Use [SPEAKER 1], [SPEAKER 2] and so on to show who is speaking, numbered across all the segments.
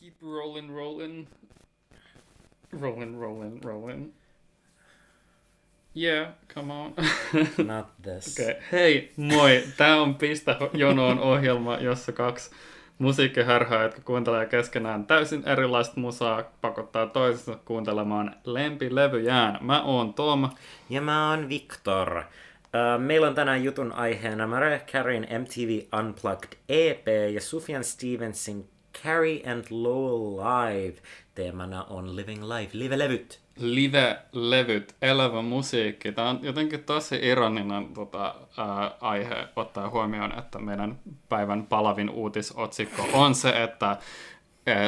[SPEAKER 1] Keep rolling, rolling. Rolling, rolling, rolling. Yeah, come on.
[SPEAKER 2] Not this.
[SPEAKER 1] okay. Hei, moi. Tää on Pistä jonoon ohjelma, jossa kaksi musiikkihärhää, jotka kuuntelee keskenään täysin erilaista musaa, pakottaa toisensa kuuntelemaan lempilevyjään. Mä oon Tom.
[SPEAKER 2] Ja mä oon Victor. Uh, meillä on tänään jutun aiheena Mariah Careyn MTV Unplugged EP ja Sufjan Stevensin Carrie and Lowell Live. Teemana on Living Life, live-levyt.
[SPEAKER 1] Live-levyt, elävä musiikki. Tämä on jotenkin tosi ironinen tota, ää, aihe ottaa huomioon, että meidän päivän palavin uutisotsikko on se, että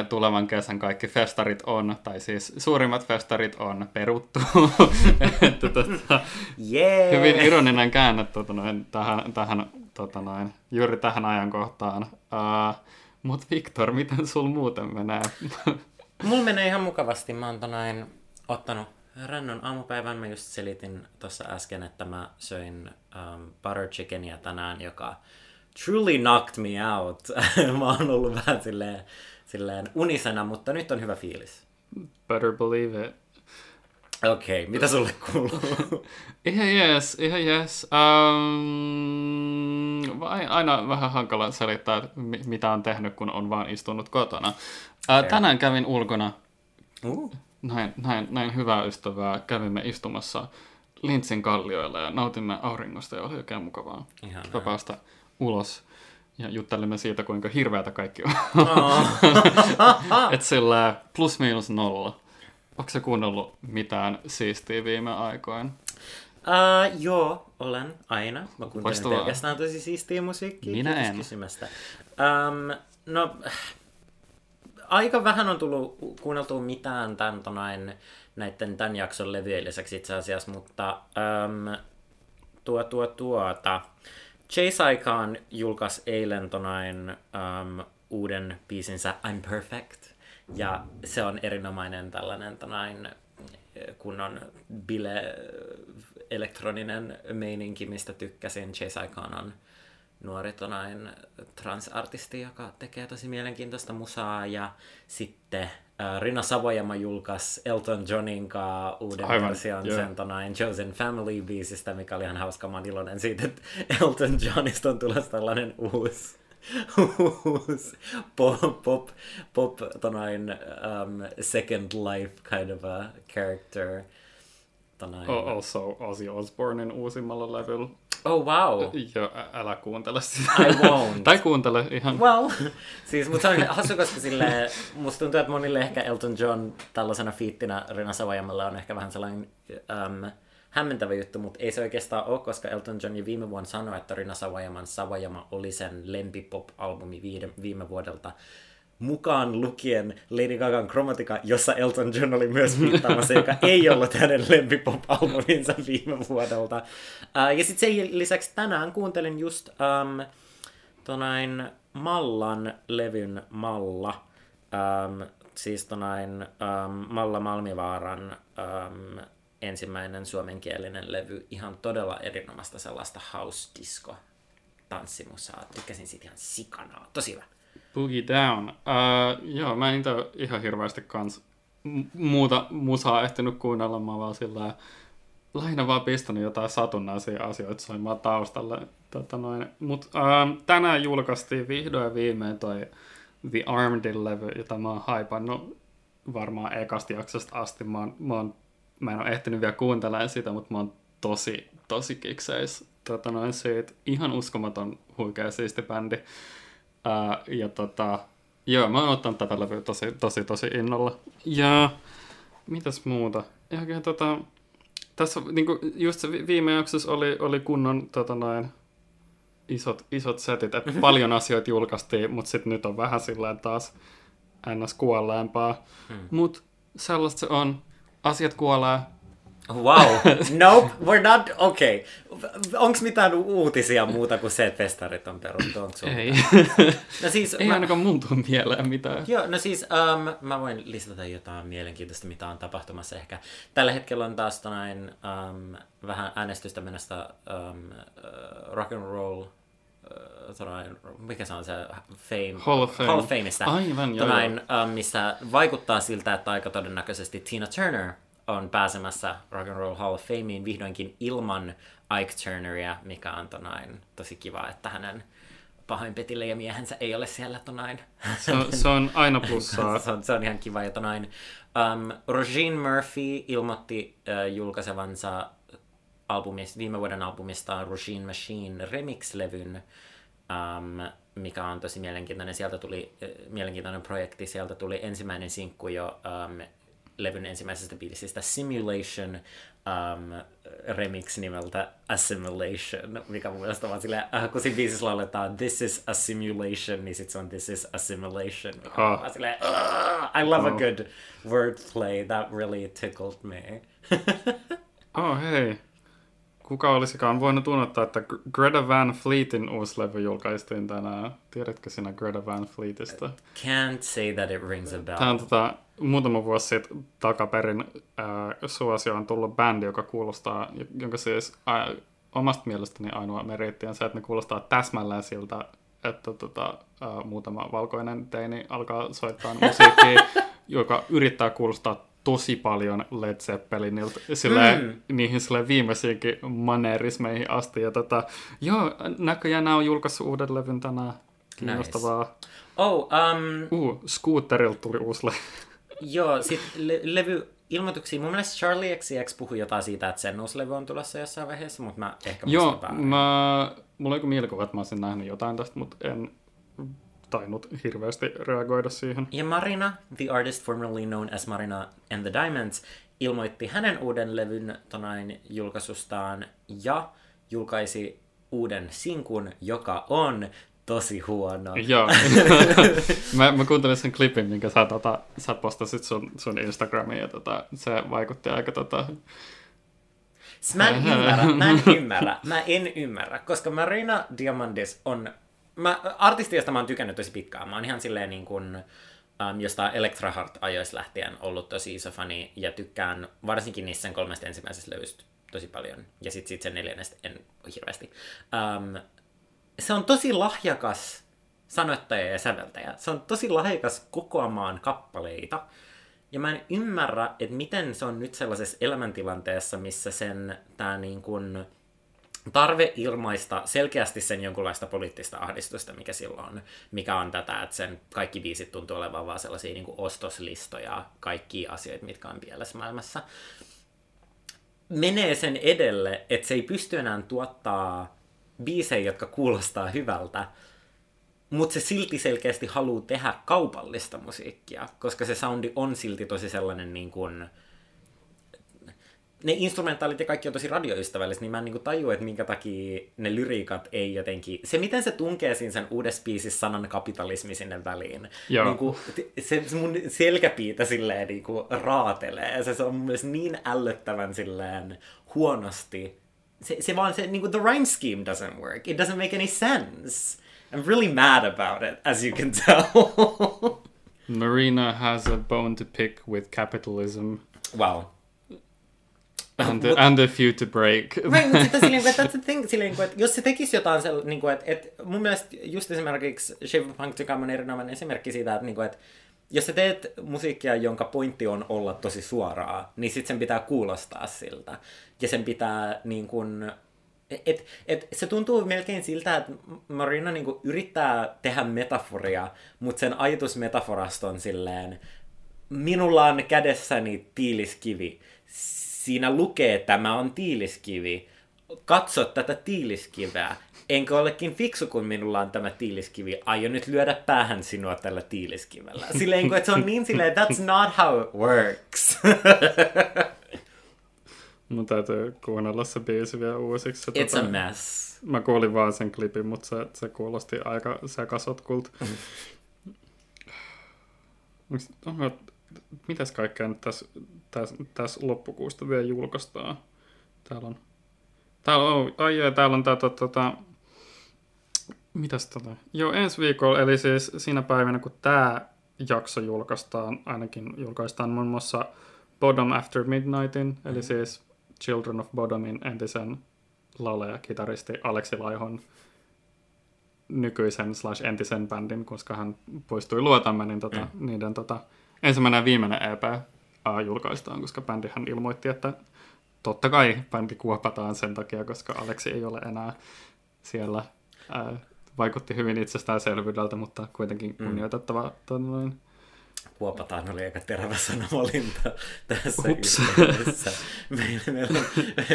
[SPEAKER 1] tulevan kesän kaikki festarit on, tai siis suurimmat festarit on peruttu. että, tota,
[SPEAKER 2] yeah.
[SPEAKER 1] Hyvin ironinen käänne tota, noin, tähän, tähän tota, noin, juuri tähän ajankohtaan. Uh, Mutta Viktor, miten sul muuten menee?
[SPEAKER 2] Mulla menee ihan mukavasti. Mä oon tonain ottanut rannon aamupäivän. Mä just selitin tuossa äsken, että mä söin um, butter chickenia tänään, joka truly knocked me out. mä oon ollut vähän silleen, silleen unisena, mutta nyt on hyvä fiilis.
[SPEAKER 1] Better believe it.
[SPEAKER 2] Okei, okay, mitä sulle kuuluu?
[SPEAKER 1] ihan jees, ihan jees. Um, aina vähän hankala selittää, mitä on tehnyt, kun on vaan istunut kotona. Uh, tänään kävin ulkona. Uh. Näin, näin, näin hyvää ystävää. Kävimme istumassa Lintsin kallioilla ja nautimme auringosta ja oli oikein mukavaa.
[SPEAKER 2] Ihan
[SPEAKER 1] päästä ulos ja juttelimme siitä, kuinka hirveätä kaikki on.
[SPEAKER 2] Oh.
[SPEAKER 1] että sillä plus miinus nolla. Onko se kuunnellut mitään siistiä viime aikoina?
[SPEAKER 2] Uh, joo, olen aina. Mä kuuntelen Loistavaa. pelkästään tosi siistiä musiikkia.
[SPEAKER 1] Minä en.
[SPEAKER 2] Kysymästä. Um, no, aika vähän on tullut kuunneltua mitään tämän, tonain, näiden tämän jakson levyjen lisäksi itse asiassa, mutta um, tuo, tuo, tuota. Chase Aikaan julkaisi eilen tonain, um, uuden biisinsä I'm Perfect. Ja se on erinomainen tällainen tonain, kunnon bile elektroninen meininki, mistä tykkäsin. Chase Aikaan on nuori tonain transartisti, joka tekee tosi mielenkiintoista musaa. Ja sitten äh, Rina Savojama julkaisi Elton Johnin kanssa uuden Aivan, version yeah. sen tonain Chosen Family-biisistä, mikä oli ihan hauska. Mä iloinen siitä, että Elton Johnista on tulossa tällainen uusi pop, pop, pop tonain, um, second life kind of a character.
[SPEAKER 1] Tonain. Also Ozzy Osbournein uusimmalla levyllä.
[SPEAKER 2] Oh wow.
[SPEAKER 1] Joo, älä kuuntele sitä.
[SPEAKER 2] I won't.
[SPEAKER 1] tai kuuntele ihan.
[SPEAKER 2] Well, siis mutta on hassu, koska sille, musta tuntuu, että monille ehkä Elton John tällaisena fiittinä Rina Savajamalla on ehkä vähän sellainen um, hämmentävä juttu, mutta ei se oikeastaan ole, koska Elton John viime vuonna sanoi, että Rina Savajaman Savajama oli sen lempipop-albumi viime vuodelta mukaan lukien Lady Gagan Chromatica, jossa Elton John oli myös viittaamassa, joka ei ollut hänen lempipop-albuminsa viime vuodelta. Uh, ja sitten sen lisäksi tänään kuuntelin just um, tonain Mallan levyn Malla, um, siis tonain um, Malla Malmivaaran um, ensimmäinen suomenkielinen levy, ihan todella erinomaista sellaista house disco tanssimusaa. Tykkäsin siitä ihan sikanaa. Tosi hyvä.
[SPEAKER 1] Boogie Down. Uh, joo, mä en niitä ihan hirveästi kans muuta musaa ehtinyt kuunnella, mä vaan sillä lähinnä vaan pistänyt jotain satunnaisia asioita soimaan taustalle. Tota noin. Mut uh, tänään julkaistiin vihdoin viimein toi The Armed-levy, jota mä oon haipannut varmaan ekasta jaksosta asti. Mä, oon, mä, oon, mä en ole ehtinyt vielä kuuntelemaan sitä, mutta mä oon tosi, tosi kikseis tota noin siitä. Ihan uskomaton huikea siisti bändi. Ää, ja tota, joo, mä oon ottanut tätä levyä tosi, tosi, tosi innolla. Ja mitäs muuta? Ihan tota, tässä niinku, just se viime jaksossa oli, oli kunnon tota noin, isot, isot setit, että paljon asioita julkaistiin, mutta sitten nyt on vähän silleen taas ns. kuolleempaa. Hmm. Mutta sellaista se on. Asiat kuolee,
[SPEAKER 2] Wow. Nope, we're not... Okei. Okay. Onko mitään uutisia muuta kuin se, että festarit on peruttu? Onko
[SPEAKER 1] Ei. No siis, Ei mä... ainakaan mun tuu mieleen mitään.
[SPEAKER 2] Joo, no siis um, mä voin listata jotain mielenkiintoista, mitä on tapahtumassa ehkä. Tällä hetkellä on taas näin um, vähän äänestystä mennessä um, uh, rock and roll mikä se on se Fame?
[SPEAKER 1] Hall of Fame.
[SPEAKER 2] Hall of Fameista.
[SPEAKER 1] Aivan, joo,
[SPEAKER 2] tonain,
[SPEAKER 1] joo.
[SPEAKER 2] ähm, missä vaikuttaa siltä, että aika todennäköisesti Tina Turner on pääsemässä Rock and Roll Hall of Fameen vihdoinkin ilman Ike Turneria, mikä on tonain, tosi kiva, että hänen pahoinpetille ja miehensä ei ole siellä tonain.
[SPEAKER 1] Se on, se on aina plussaa.
[SPEAKER 2] se, on, se on ihan kiva. Ja tonain, um, Regine Murphy ilmoitti uh, julkaisevansa albumista, viime vuoden albumistaan Regine Machine remix-levyn, um, mikä on tosi mielenkiintoinen. Sieltä tuli uh, mielenkiintoinen projekti. Sieltä tuli ensimmäinen sinkku jo um, levyn ensimmäisestä biisistä Simulation um, remix nimeltä Assimilation, mikä mun mielestä on silleen, äh, kun siinä biisissä lauletaan This is a simulation, niin sit se on This is assimilation, mikä
[SPEAKER 1] Ah.
[SPEAKER 2] on vaan silleen, "Ah, I love a
[SPEAKER 1] Oh.
[SPEAKER 2] good wordplay, that really tickled me.
[SPEAKER 1] Oh hei. Kuka olisikaan voinut unohtaa, että Gr- Greta Van Fleetin uusi levy julkaistiin tänään. Tiedätkö sinä Greta Van Fleetistä?
[SPEAKER 2] Can't say that it rings a bell.
[SPEAKER 1] Tämä on tota, muutama vuosi sitten takaperin ää, suosio on tullut bändi, joka kuulostaa, jonka siis ää, omasta mielestäni ainoa meriitti on se, että ne kuulostaa täsmälleen siltä, että tota, ää, muutama valkoinen teini alkaa soittaa musiikkia, joka yrittää kuulostaa tosi paljon Led Zeppelinilta, silleen,
[SPEAKER 2] Mm.
[SPEAKER 1] niihin silleen viimeisiinkin maneerismeihin asti. Ja tota, joo, näköjään nämä on julkaissut uuden levyn tänään. Kiinnostavaa.
[SPEAKER 2] Oh, um,
[SPEAKER 1] Uh, Scooterilta tuli uusi levy.
[SPEAKER 2] joo, sit le- levy ilmoituksia. Mun mielestä Charlie XCX puhui jotain siitä, että sen uusi levy on tulossa jossain vaiheessa, mutta mä ehkä
[SPEAKER 1] Joo, mä, mulla on joku mielikuva, että mä olisin nähnyt jotain tästä, mutta en tainnut hirveästi reagoida siihen.
[SPEAKER 2] Ja Marina, the artist formerly known as Marina and the Diamonds, ilmoitti hänen uuden levyn tonain julkaisustaan ja julkaisi uuden sinkun, joka on tosi huono.
[SPEAKER 1] Joo. mä, mä kuuntelin sen klipin, minkä sä, tota, sä postasit sun, sun Instagramiin, ja tota, se vaikutti aika tota,
[SPEAKER 2] Mä en ymmärrä, mä en ymmärrä, mä en ymmärrä, koska Marina Diamandis on, mä, artisti, josta mä oon tykännyt tosi pitkään, mä oon ihan silleen niin kuin, um, jostain Electra Heart ajoista lähtien ollut tosi iso fani, ja tykkään varsinkin niistä sen kolmesta ensimmäisestä levystä tosi paljon, ja sit, sit sen neljännestä en hirveästi. Um, se on tosi lahjakas sanoittaja ja säveltäjä. Se on tosi lahjakas kokoamaan kappaleita. Ja mä en ymmärrä, että miten se on nyt sellaisessa elämäntilanteessa, missä sen tää niin kun tarve ilmaista selkeästi sen jonkunlaista poliittista ahdistusta, mikä silloin on, mikä on tätä, että sen kaikki biisit tuntuu olevan vaan sellaisia niin kuin ostoslistoja, kaikki asioita, mitkä on pielessä maailmassa, menee sen edelle, että se ei pysty enää tuottaa biisejä, jotka kuulostaa hyvältä, mutta se silti selkeästi haluaa tehdä kaupallista musiikkia, koska se soundi on silti tosi sellainen niin kuin, ne instrumentaalit ja kaikki on tosi radioystävällistä, niin mä en niin kuin tajua, että minkä takia ne lyriikat ei jotenkin... Se, miten se tunkee siinä sen uudessa biisissä sanan kapitalismi sinne väliin.
[SPEAKER 1] Joo.
[SPEAKER 2] Niin kuin, se, se mun selkäpiitä silleen niin kuin raatelee. Se, se on mun mielestä niin ällöttävän silleen huonosti. Se, se vaan se, niin kuin the rhyme scheme doesn't work. It doesn't make any sense. I'm really mad about it, as you can tell.
[SPEAKER 1] Marina has a bone to pick with capitalism
[SPEAKER 2] wow.
[SPEAKER 1] And the, and a few to break.
[SPEAKER 2] Right, mutta sitten silleen, että, that's the thing, silleen, että jos se tekisi jotain, sell, niin kuin, että, että mun mielestä just esimerkiksi Shave Punk Tykä on erinomainen esimerkki siitä, että, niin kuin, että jos sä teet musiikkia, jonka pointti on olla tosi suoraa, niin sitten sen pitää kuulostaa siltä. Ja sen pitää niin kuin, et, et, se tuntuu melkein siltä, että Marina niin kuin, yrittää tehdä metaforia, mutta sen ajatus metaforasta on silleen, minulla on kädessäni tiiliskivi. Siinä lukee, että tämä on tiiliskivi. Katso tätä tiiliskiveä. Enkö olekin fiksu, kun minulla on tämä tiiliskivi. Aion nyt lyödä päähän sinua tällä tiiliskivellä. Silleen, kun, että se on niin silleen, that's not how it works.
[SPEAKER 1] Mun täytyy kuunnella se biisi vielä uusiksi.
[SPEAKER 2] It's a mess.
[SPEAKER 1] Mä kuulin vaan sen klipin, mutta se, se kuulosti aika sekasotkulta. Onko, mitäs kaikkea nyt tässä, tässä, tässä loppukuusta vielä julkaistaan? Täällä on, täällä on, ai jaa, täällä on tää, tota, tota, mitäs tota? Joo, ensi viikolla, eli siis siinä päivänä, kun tämä jakso julkaistaan, ainakin julkaistaan muun muassa Bottom After Midnightin, eli siis Children of Bodomin entisen laulaja, kitaristi Aleksi Laihon nykyisen slash entisen bändin, koska hän poistui luotamme, niin tota, mm. niiden tota, ensimmäinen ja viimeinen EP uh, julkaistaan, koska bändihän ilmoitti, että totta kai bändi kuopataan sen takia, koska Aleksi ei ole enää siellä. Uh, vaikutti hyvin itsestäänselvyydeltä, mutta kuitenkin kunnioitettava mm
[SPEAKER 2] kuopataan oli aika terävä sanavalinta tässä Ups. yhteydessä. Meillä, meillä, on,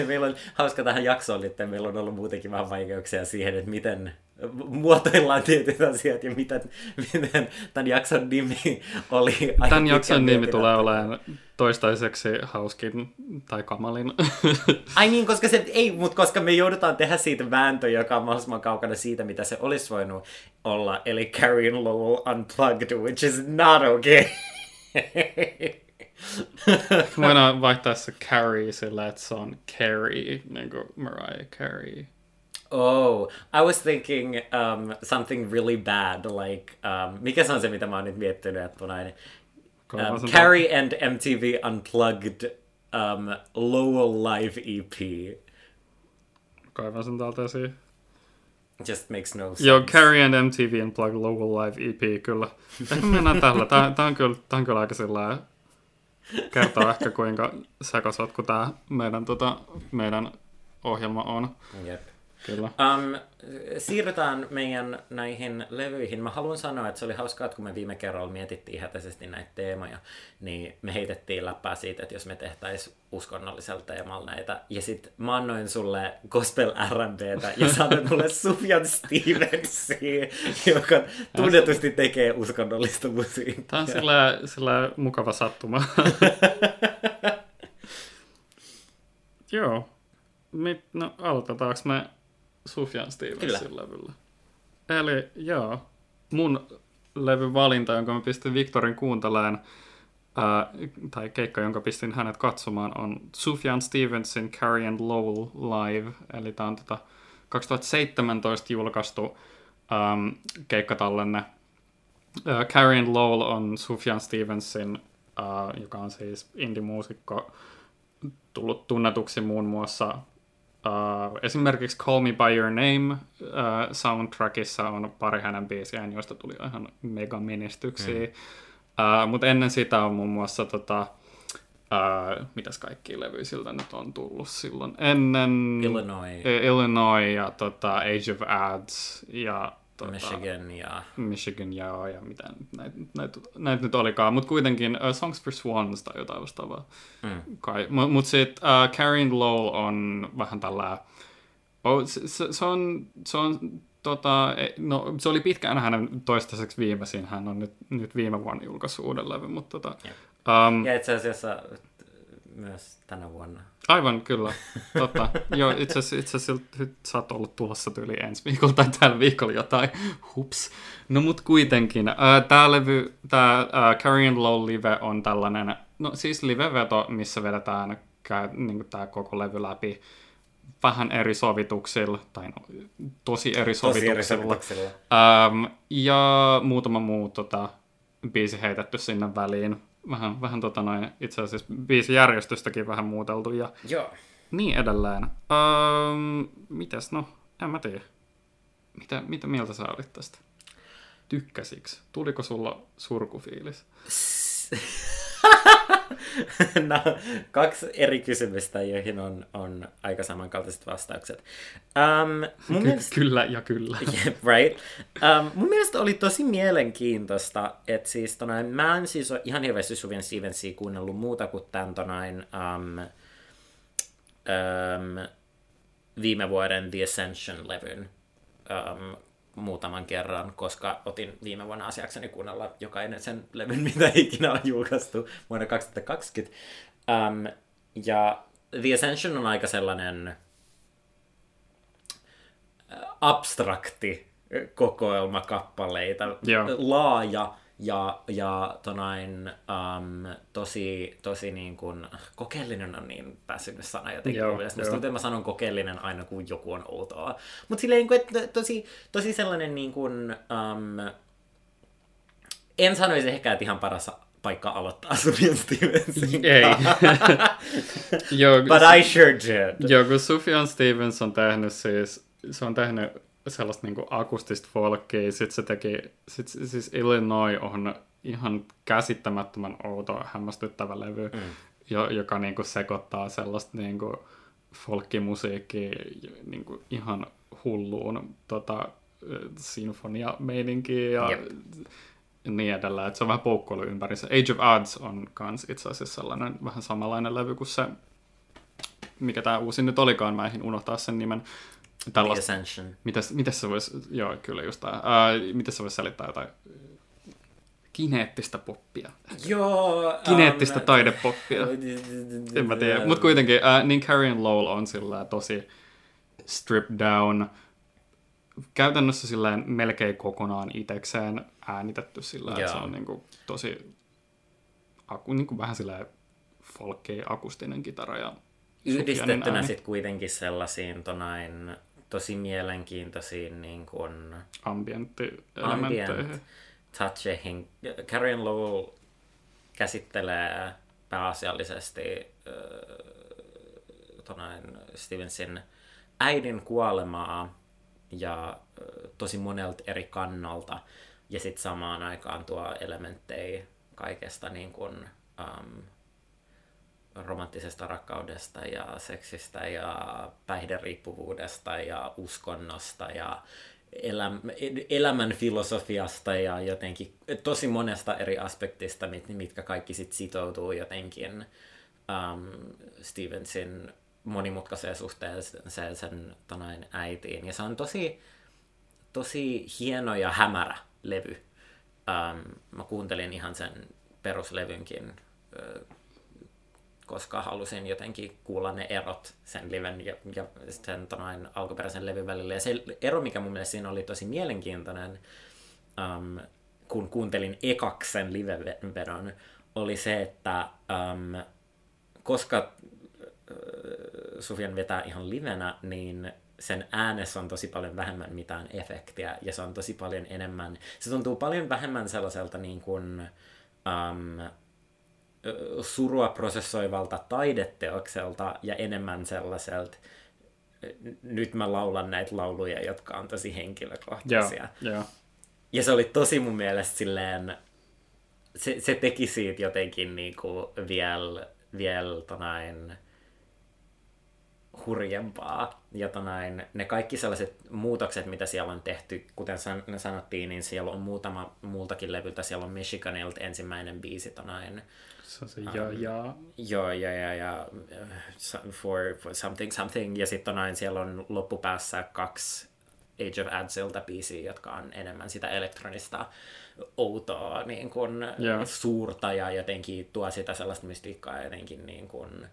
[SPEAKER 2] meillä on hauska tähän jaksoon että meillä on ollut muutenkin vähän vaikeuksia siihen, että miten muotoillaan tietyt asiat ja miten, miten tämän jakson nimi oli.
[SPEAKER 1] Tämän jakson nimi tulee olemaan toistaiseksi hauskin tai kamalin.
[SPEAKER 2] Ai niin, koska se ei, mutta koska me joudutaan tehdä siitä vääntö, joka on mahdollisimman kaukana siitä, mitä se olisi voinut olla, eli Carrie Lowell Unplugged, which is not okay.
[SPEAKER 1] Voidaan vaihtaa se Carrie sillä, että se on Carrie, niin kuin Mariah Carey.
[SPEAKER 2] Oh, I was thinking um, something really bad, like, um, mikä se on se, mitä mä oon nyt miettinyt, että näin, um, Carrie and MTV Unplugged um, Lowell Live EP.
[SPEAKER 1] Kaivan sen täältä esiin.
[SPEAKER 2] Just makes no sense.
[SPEAKER 1] Joo, Carrie and MTV Unplugged Lowell Live EP, kyllä. Mennään tällä. Tää, tää, on kyllä, tää on kyllä aika sillä kertoo ehkä kuinka sekasotku tää meidän, tota, meidän ohjelma on.
[SPEAKER 2] Jep.
[SPEAKER 1] Kyllä.
[SPEAKER 2] Um, siirrytään meidän näihin levyihin. Mä haluan sanoa, että se oli hauskaa, että kun me viime kerralla mietittiin hätäisesti näitä teemoja, niin me heitettiin läppää siitä, että jos me tehtäisiin uskonnollisella teemalla näitä. Ja sitten mä annoin sulle Gospel R&Btä ja sanoin mulle Sufjan Stevensia, joka tunnetusti tekee uskonnollista musiikkia.
[SPEAKER 1] Tämä on sillä, sillä mukava sattuma. Joo. no aloitetaanko me Sufjan Stevensin Kyllä. levyllä. Eli joo, mun levyvalinta, jonka mä pistin Victorin kuunteleen, ää, tai keikka, jonka pistin hänet katsomaan, on Sufjan Stevensin Carrie and Lowell Live. Eli tää on tota 2017 julkaistu ähm, keikkatallenne. Carrie and Lowell on Sufjan Stevensin, äh, joka on siis indie-muusikko, tullut tunnetuksi muun muassa Uh, esimerkiksi Call Me By Your Name uh, soundtrackissa on pari hänen biisiään, joista tuli ihan mega menestyksiä. Mm. Uh, Mutta ennen sitä on muun muassa tota, uh, mitäs kaikki levyjä siltä nyt on tullut silloin ennen
[SPEAKER 2] Illinois,
[SPEAKER 1] Illinois ja tota, Age of Ads ja
[SPEAKER 2] tota, Michigan ja...
[SPEAKER 1] Michigan ja, ja mitä näitä näit, näit nyt olikaan, mutta kuitenkin uh, Songs for Swans tai jotain vastaavaa. Mm. Mutta mut sitten uh, Carrie Lowell on vähän tällä... Oh, se, se, se, on, se on tota, e, no, se oli pitkään hänen toistaiseksi viimeisin. Hän on nyt, nyt viime vuonna julkaissut uuden levy, mutta tota,
[SPEAKER 2] yeah. um, ja itse asiassa myös tänä vuonna.
[SPEAKER 1] Aivan, kyllä. Totta. Joo, itse asiassa, asiassa sä oot ollut tulossa tyyli ensi viikolla tai tällä viikolla jotain. Hups. No mut kuitenkin. Äh, tää levy, tää äh, Carrie Low live on tällainen, no siis live-veto, missä vedetään niin tää koko levy läpi vähän eri sovituksilla, tai no, tosi eri sovituksilla. Tosi eri sovituksilla. Ähm, ja muutama muu tota, biisi heitetty sinne väliin vähän, vähän tota noin, itse asiassa viisi järjestystäkin vähän muuteltu ja
[SPEAKER 2] Joo.
[SPEAKER 1] niin edelleen. Öö, mitäs, no, en mä tiedä. Mitä, mitä mieltä sä olit tästä? Tykkäsiks? Tuliko sulla surkufiilis?
[SPEAKER 2] no, kaksi eri kysymystä, joihin on, on aika samankaltaiset vastaukset. Um,
[SPEAKER 1] mun Ky- mielestä... Kyllä ja kyllä.
[SPEAKER 2] yeah, right. Um, mun mielestä oli tosi mielenkiintoista, että siis tonain, mä en siis ole ihan hirveästi Suvien Stevensia kuunnellut muuta kuin tämän tonain, um, um, viime vuoden The Ascension-levyn, um, muutaman kerran, koska otin viime vuonna asiakseni kuunnella jokainen sen levyn, mitä ikinä on julkaistu vuonna 2020. Um, ja The Ascension on aika sellainen abstrakti kokoelma kappaleita,
[SPEAKER 1] Joo.
[SPEAKER 2] laaja, ja, ja tonain, um, tosi, tosi niin kuin, kokeellinen on niin päässyt sana jotenkin. Joo, että mä sanon kokeellinen aina, kun joku on outoa. Mutta silleen, niin että tosi, tosi sellainen niin kuin, um, en sanoisi ehkä, että ihan paras paikka aloittaa Sufjan Stevensin.
[SPEAKER 1] Ei.
[SPEAKER 2] But I sure did.
[SPEAKER 1] Joo, kun Sufjan Stevens on tehnyt siis, se on tehnyt sellaista niinku akustista folkia. Sitten se teki, sit, siis Illinois on ihan käsittämättömän outo, hämmästyttävä levy, mm. jo, joka niinku sekoittaa sellaista niinku folkkimusiikkia niinku ihan hulluun tota, sinfonia-meininkiä ja yep. niin edelleen. Että se on vähän poukkoilu ympärissä. Age of Odds on kans itse asiassa sellainen vähän samanlainen levy kuin se, mikä tämä uusi nyt olikaan, mä ehdin unohtaa sen nimen.
[SPEAKER 2] Tällaista, Ascension.
[SPEAKER 1] Mitäs, mitäs se voisi, joo kyllä just tämä, ää, miten se voisi selittää jotain kineettistä poppia.
[SPEAKER 2] Joo.
[SPEAKER 1] Kineettistä um, taidepoppia. en mä tiedä. Mutta kuitenkin, äh, niin Carrion Lowell on sillä tosi stripped down, käytännössä silleen melkein kokonaan itekseen äänitetty sillä, että se on niin kuin tosi aku, niin kuin vähän silleen folkki akustinen kitara ja
[SPEAKER 2] Yhdistettynä sitten kuitenkin sellaisiin tonain, tosi mielenkiintoisiin niin kuin.
[SPEAKER 1] Ambient
[SPEAKER 2] toucheihin. Karen Lowell käsittelee pääasiallisesti äh, Stevensin äidin kuolemaa ja tosi monelta eri kannalta. Ja sitten samaan aikaan tuo elementtejä kaikesta niin kuin, um, romanttisesta rakkaudesta ja seksistä ja päihderiippuvuudesta ja uskonnosta ja eläm, elämän filosofiasta ja jotenkin tosi monesta eri aspektista, mit, mitkä kaikki sit sitoutuu jotenkin um, Stevensin monimutkaiseen suhteeseen sen tanain äitiin. Ja se on tosi, tosi hieno ja hämärä levy. Um, mä kuuntelin ihan sen peruslevynkin, koska halusin jotenkin kuulla ne erot sen liven ja, ja sen tanain alkuperäisen levyn välillä. Ja se ero, mikä mun mielestä siinä oli tosi mielenkiintoinen, um, kun kuuntelin ekaksen livevedon, oli se, että um, koska Sufian vetää ihan livenä, niin sen äänessä on tosi paljon vähemmän mitään efektiä ja se on tosi paljon enemmän, se tuntuu paljon vähemmän sellaiselta niin kuin, um, surua prosessoivalta taideteokselta ja enemmän sellaiselta, nyt mä laulan näitä lauluja, jotka on tosi henkilökohtaisia.
[SPEAKER 1] Yeah, yeah.
[SPEAKER 2] Ja se oli tosi mun mielestä silleen, se, se teki siitä jotenkin niinku vielä, vielä tonain, hurjempaa. Ja tonain, ne kaikki sellaiset muutokset, mitä siellä on tehty, kuten san, sanottiin, niin siellä on muutama muultakin levyltä. Siellä on Michiganilta ensimmäinen biisi tonain.
[SPEAKER 1] On se ja um, ja.
[SPEAKER 2] Joo, ja ja ja for, for something something. Ja sitten tonain siellä on loppupäässä kaksi Age of Adsilta biisiä, jotka on enemmän sitä elektronista outoa niin kun, yeah. suurta ja jotenkin tuo sitä sellaista mystiikkaa jotenkin niin kun,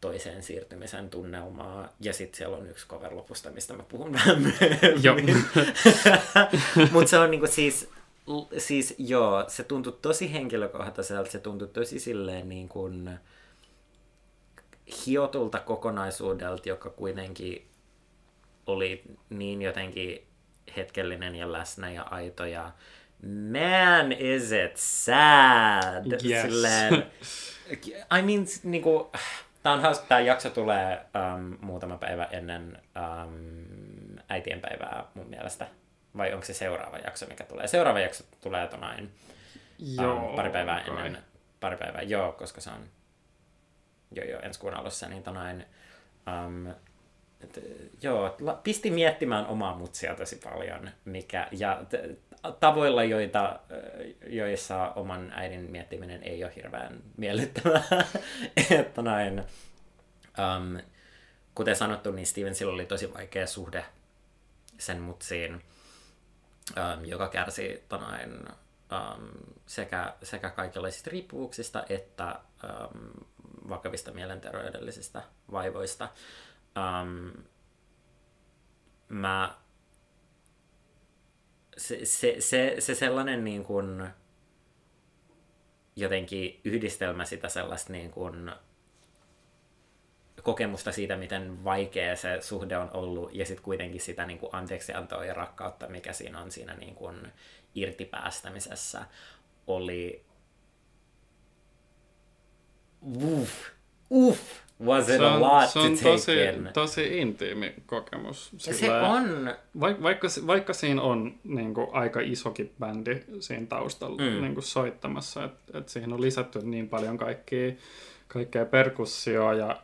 [SPEAKER 2] toiseen siirtymisen tunnelmaa. Ja sitten siellä on yksi cover lopusta, mistä mä puhun vähän myöhemmin. Mutta se on niinku siis, siis joo, se tuntui tosi henkilökohtaiselta, se tuntui tosi silleen niin kuin hiotulta kokonaisuudelta, joka kuitenkin oli niin jotenkin hetkellinen ja läsnä ja aito ja man is it sad.
[SPEAKER 1] Yes.
[SPEAKER 2] Silleen, I mean, niinku, Tämä on hauska, tämä jakso tulee um, muutama päivä ennen um, äitienpäivää mun mielestä. Vai onko se seuraava jakso, mikä tulee? Seuraava jakso tulee tonain um, pari päivää kai. ennen. Pari päivää, joo, koska se on jo, jo ensi kuun alussa, niin tonain um, et, joo, pisti miettimään omaa mutsia tosi paljon, mikä, ja t- tavoilla, joita, joissa oman äidin miettiminen ei ole hirveän miellyttävää. että näin, um, kuten sanottu, niin Stevensilla oli tosi vaikea suhde sen mutsiin, um, joka kärsi tanain, um, sekä, sekä kaikenlaisista riippuvuuksista että um, vakavista mielenterveydellisistä vaivoista. Um, mä se, se, se, se sellainen niin kuin, jotenkin yhdistelmä sitä sellaista niin kuin, kokemusta siitä, miten vaikea se suhde on ollut, ja sitten kuitenkin sitä niin kuin anteeksiantoa ja rakkautta, mikä siinä on siinä niin kuin irtipäästämisessä, oli uff, uff, Was it
[SPEAKER 1] se on,
[SPEAKER 2] a lot
[SPEAKER 1] se on
[SPEAKER 2] to take
[SPEAKER 1] tosi,
[SPEAKER 2] in?
[SPEAKER 1] tosi intiimi kokemus.
[SPEAKER 2] Se
[SPEAKER 1] Sillä-
[SPEAKER 2] on.
[SPEAKER 1] Vaik, vaikka, vaikka siinä on niin kuin, aika isokin bändi siinä taustalla
[SPEAKER 2] mm.
[SPEAKER 1] niin kuin, soittamassa, että et siihen on lisätty niin paljon kaikkia, kaikkea perkussioa ja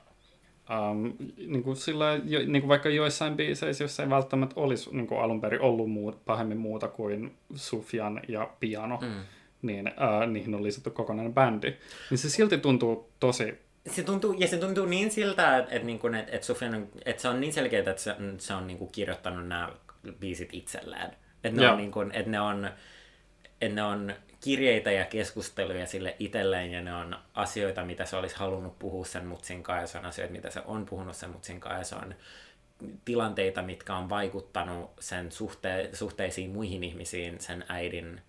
[SPEAKER 1] um, niin kuin sillä, jo, niin kuin vaikka joissain biiseissä, jos ei välttämättä olisi niin kuin alun perin ollut muut, pahemmin muuta kuin Sufjan ja piano,
[SPEAKER 2] Mm.
[SPEAKER 1] niin uh, niihin on lisätty kokonainen bändi. Niin se silti tuntuu tosi
[SPEAKER 2] Se tuntuu, ja se tuntuu niin siltä, että, että, niin kuin, että, että, Sufjan on, että se on niin selkeää, että se, se on niin kuin kirjoittanut nämä biisit itselleen. Että ne,
[SPEAKER 1] Joo.
[SPEAKER 2] on, niin kuin, että, ne on, että ne on kirjeitä ja keskusteluja sille itselleen, ja ne on asioita, mitä se olisi halunnut puhua sen mutsin kanssa, ja se on asioita, mitä se on puhunut sen mutsin kanssa, ja se on tilanteita, mitkä on vaikuttanut sen suhte- suhteisiin muihin ihmisiin sen äidin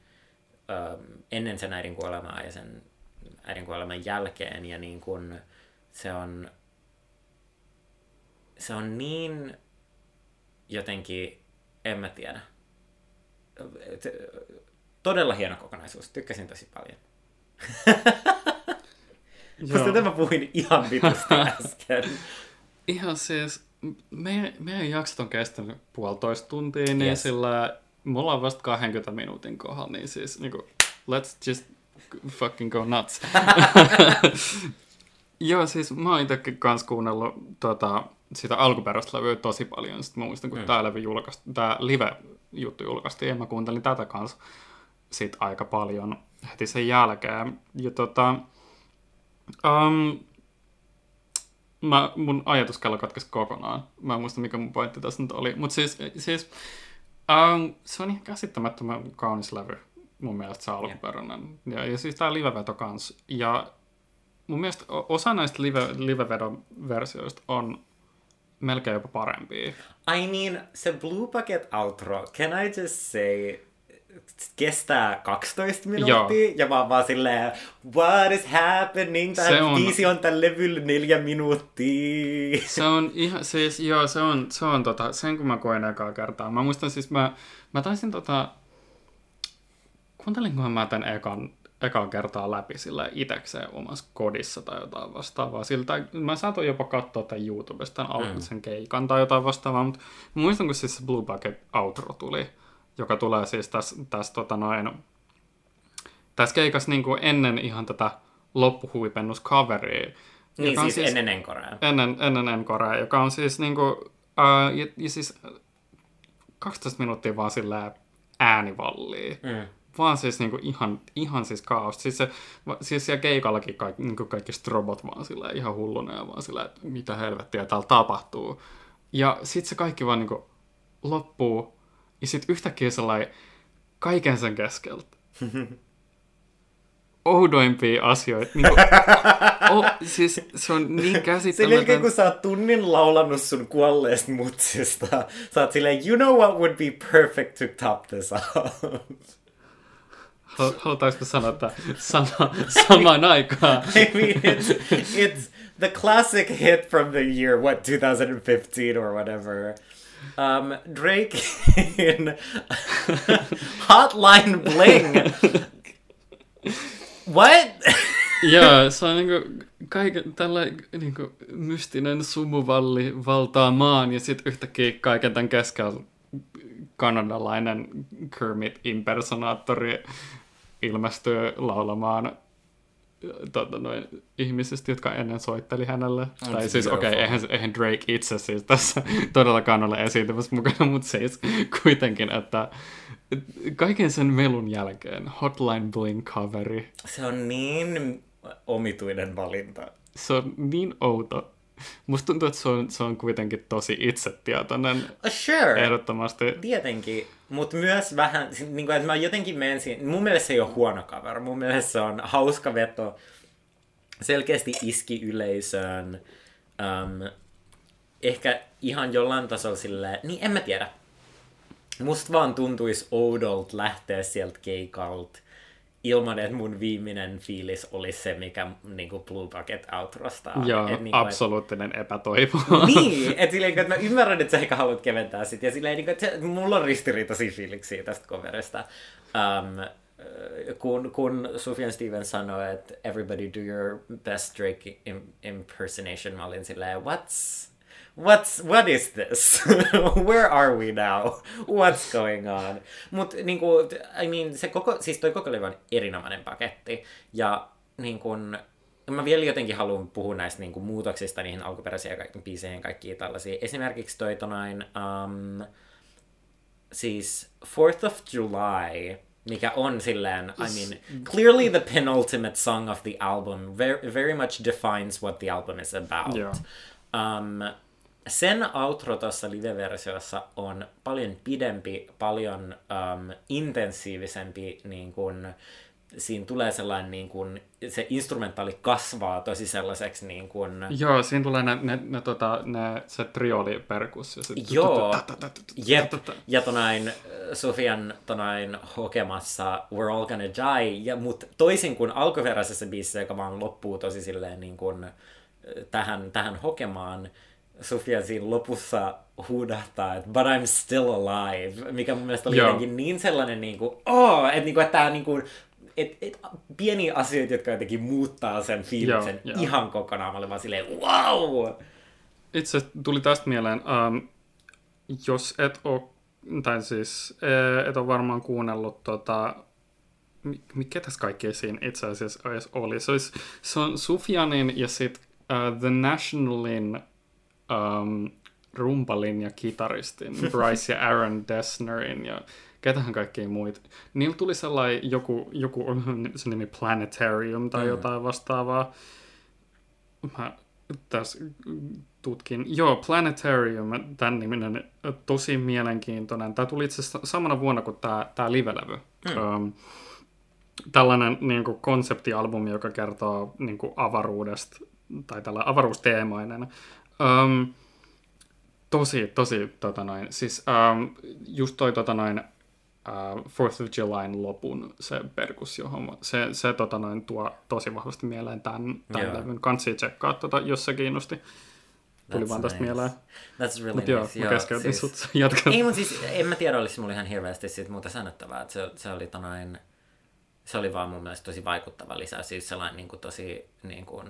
[SPEAKER 2] ö, ennen sen äidin kuolemaa ja sen äidin kuoleman jälkeen ja niin kun se on se on niin jotenkin, en mä tiedä. Todella hieno kokonaisuus. Tykkäsin tosi paljon. Koska tämä puhuin ihan vitusti äsken.
[SPEAKER 1] Ihan siis, meidän, meidän jaksot on kestänyt puolitoista tuntia, niin
[SPEAKER 2] Yes.
[SPEAKER 1] sillä me ollaan vasta 20 minuutin kohdalla, niin siis niin kuin, let's just fucking go nuts. Joo, siis mä oon itsekin kans kuunnellut tota, sitä alkuperäistä levyä tosi paljon. Sitten mä muistan, kun
[SPEAKER 2] Mm.
[SPEAKER 1] tää levy julkaistiin, tää live-juttu julkaistiin, ja mä kuuntelin tätä kans sit aika paljon heti sen jälkeen. Ja tota, um, mä, mun ajatuskello katkesi kokonaan. Mä en muista, mikä mun pointti tässä nyt oli. Mutta siis, siis um, se on ihan käsittämättömän kaunis levy mun mielestä se alkuperäinen. Ja, ja siis tää liveveto kans. Ja mun mielestä osa näistä live, livevedon versioista on melkein jopa parempia.
[SPEAKER 2] I mean, se Blue Bucket outro, can I just say, kestää 12 minuuttia, ja mä oon vaan silleen, what is happening?
[SPEAKER 1] Se on-
[SPEAKER 2] biisi on tällä levyllä neljä minuuttia.
[SPEAKER 1] Se on ihan, siis joo, se on, se on tota, sen kun mä koen ekaa kertaa. Mä muistan siis, mä, mä taisin tota, kuuntelinkohan mä tän ekan, ekaa kertaa läpi sillä itekseen omassa kodissa tai jotain vastaavaa. Siltä, mä saatoin jopa katsoa tämän YouTubesta tämän alkuisen keikan tai jotain vastaavaa, mutta muistan, kun siis se Blue Bucket outro tuli, joka tulee siis tässä, tässä tota noin, tässä keikassa niin kuin ennen ihan tätä loppuhuipennuscoveria.
[SPEAKER 2] Niin
[SPEAKER 1] joka on
[SPEAKER 2] siis, ennen Encorea.
[SPEAKER 1] ennen, ennen Encorea, joka on siis niinku, ää, ja, ja siis 12 minuuttia vaan sillä äänivallia.
[SPEAKER 2] Mm.
[SPEAKER 1] Vaan siis niinku ihan, ihan siis kaos. Siis, se, siis siellä keikallakin kaikki, niinku kaikki strobot vaan sillä ihan hulluna ja vaan sillä, että mitä helvettiä täällä tapahtuu. Ja sit se kaikki vaan niinku loppuu. Ja sit yhtäkkiä sellainen kaiken sen keskeltä. Oudoimpia asioita. Niinku, oh, siis se on niin
[SPEAKER 2] Sen jälkeen,
[SPEAKER 1] käsittämätön.
[SPEAKER 2] kun sä oot tunnin laulannut sun kuolleesta mutsista, sä oot silleen, you know what would be perfect to top this off.
[SPEAKER 1] Hal- Halutaanko sanoa, että sama, samaan aikaan?
[SPEAKER 2] I mean, it's, it's the classic hit from the year, what, 2015 or whatever. Um, Drake in Hotline Bling. What?
[SPEAKER 1] Joo, se on niinku kaiken tällä niinku mystinen sumuvalli valtaa maan ja sitten yhtäkkiä kaiken tämän keskellä kanadalainen Kermit impersonaattori ilmestyy laulamaan tota, noin, ihmisistä, jotka ennen soitteli hänelle.
[SPEAKER 2] On
[SPEAKER 1] tai siis okei, okay, eihän, eihän Drake itse siis tässä todellakaan ole esiintymässä mukana, mutta siis kuitenkin, että kaiken sen melun jälkeen Hotline Bling coveri,
[SPEAKER 2] Se on niin omituinen valinta.
[SPEAKER 1] se on niin outo. Musta tuntuu, että se on, se on kuitenkin tosi itsetietoinen
[SPEAKER 2] Uh, sure.
[SPEAKER 1] ehdottomasti.
[SPEAKER 2] Tietenkin, mutta myös vähän, niin kuin, että mä jotenkin menen siihen, mun mielestä se ei ole huono cover, mun mielestä se on hauska veto, selkeästi iski yleisöön, um, ehkä ihan jollain tasolla silleen, niin en mä tiedä. Musta vaan tuntuisi oudolta lähteä sieltä keikalta ilman, että mun viimeinen fiilis olisi se, mikä niin kuin Blue Bucket outrosta on.
[SPEAKER 1] Joo,
[SPEAKER 2] Et niin kuin, et-
[SPEAKER 1] absoluuttinen epätoivo.
[SPEAKER 2] niin, että silleen, että mä ymmärrän, että sä ehkä haluat keventää sit, ja silleen, niin kuin, että mulla on ristiriitaisia fiiliksiä tästä coverista. Um, kun, kun Sufjan Stevens sanoi, että everybody do your best Drake impersonation, mä olin silleen, what's, what's, what is this? Where are we now? What's going on? Mutta niin kuin, I mean, se koko, siis toi koko levy on erinomainen paketti. Ja niin kuin, mä vielä jotenkin haluan puhua näistä niin kuin, muutoksista niihin alkuperäisiin biiseihin kaikkiin tällaisia. Esimerkiksi toi tonain, um, siis 4th of July, mikä on silleen, I mean, clearly the penultimate song of the album very, very much defines what the album is about.
[SPEAKER 1] Joo.
[SPEAKER 2] Um, sen outro tuossa live-versiossa on paljon pidempi, paljon um, intensiivisempi, niin kun, siinä tulee sellainen, niin kun, se instrumentaali kasvaa tosi sellaiseksi niin kun,
[SPEAKER 1] Joo, siinä tulee ne, ne, ne, tota, ne se trioliperkus. Ja sit,
[SPEAKER 2] Joo, Jep, ja tonain Sofian tonain hokemassa We're All Gonna Die, ja, mutta toisin kuin alkuperäisessä biisissä, joka vaan loppuu tosi silleen niin kuin, tähän, tähän hokemaan, Sofia siinä lopussa huudahtaa, että but I'm still alive, mikä mun mielestä oli
[SPEAKER 1] Joo.
[SPEAKER 2] jotenkin niin sellainen, niin kuin, oh, että, niin kuin, että tämä niin kuin, et, et, pieniä asioita, jotka jotenkin muuttaa sen fiiliksen
[SPEAKER 1] Joo,
[SPEAKER 2] ihan kokonaan. Mä olin vaan silleen, wow!
[SPEAKER 1] Itse tuli tästä mieleen, um, jos et ole, tai siis eh, et ole varmaan kuunnellut tota, mi- mi- ketäs kaikki siinä itse asiassa oli. Se, olisi, se on Sufjanin ja sitten uh, The Nationalin um, rumpalin ja kitaristin, Bryce ja Aaron Dessnerin ja ketähän kaikkia muita. Niillä tuli sellainen joku, joku se nimi Planetarium tai
[SPEAKER 2] Mm.
[SPEAKER 1] jotain vastaavaa. Mä tässä tutkin. Joo, Planetarium, tämän niminen, tosi mielenkiintoinen. Tämä tuli itse asiassa samana vuonna kuin tämä, tämä live-levy.
[SPEAKER 2] Mm.
[SPEAKER 1] Um, tällainen niin kuin, konseptialbumi, joka kertoo niin kuin, avaruudesta, tai tällä avaruusteemainen. Um, tosi, tosi, tota noin, siis um, just toi tota noin, uh, Fourth of Julyn lopun se perkus, johon se, se tota noin, tuo tosi vahvasti mieleen tämän, tämän
[SPEAKER 2] Joo.
[SPEAKER 1] levyn. Kansi tsekkaa, tota, jos se kiinnosti. Tuli
[SPEAKER 2] That's
[SPEAKER 1] vaan tästä
[SPEAKER 2] nice.
[SPEAKER 1] mieleen.
[SPEAKER 2] That's really
[SPEAKER 1] Mutta joo,
[SPEAKER 2] nice.
[SPEAKER 1] mä keskeytin
[SPEAKER 2] siis-
[SPEAKER 1] sut jatkaa.
[SPEAKER 2] Ei, mutta siis en mä tiedä, olisi mulla ihan hirveästi siitä muuta sanottavaa. Että se, se oli tonain, se oli vaan mun mielestä tosi vaikuttava lisä. Siis sellainen niin kuin tosi niin kuin,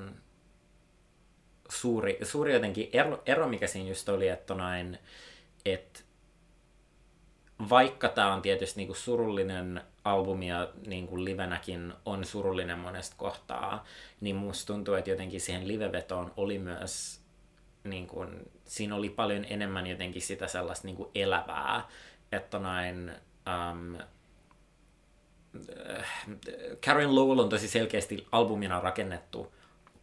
[SPEAKER 2] suuri, suuri jotenkin ero, ero, mikä siinä just oli, että tonain, että vaikka tämä on tietysti niin kuin surullinen albumi ja niin kuin livenäkin on surullinen monesta kohtaa, niin musta tuntuu, että jotenkin siihen livevetoon oli myös niin kuin, siinä oli paljon enemmän jotenkin sitä sellaista niin kuin elävää, että näin um, Karen Lowell on tosi selkeästi albumina rakennettu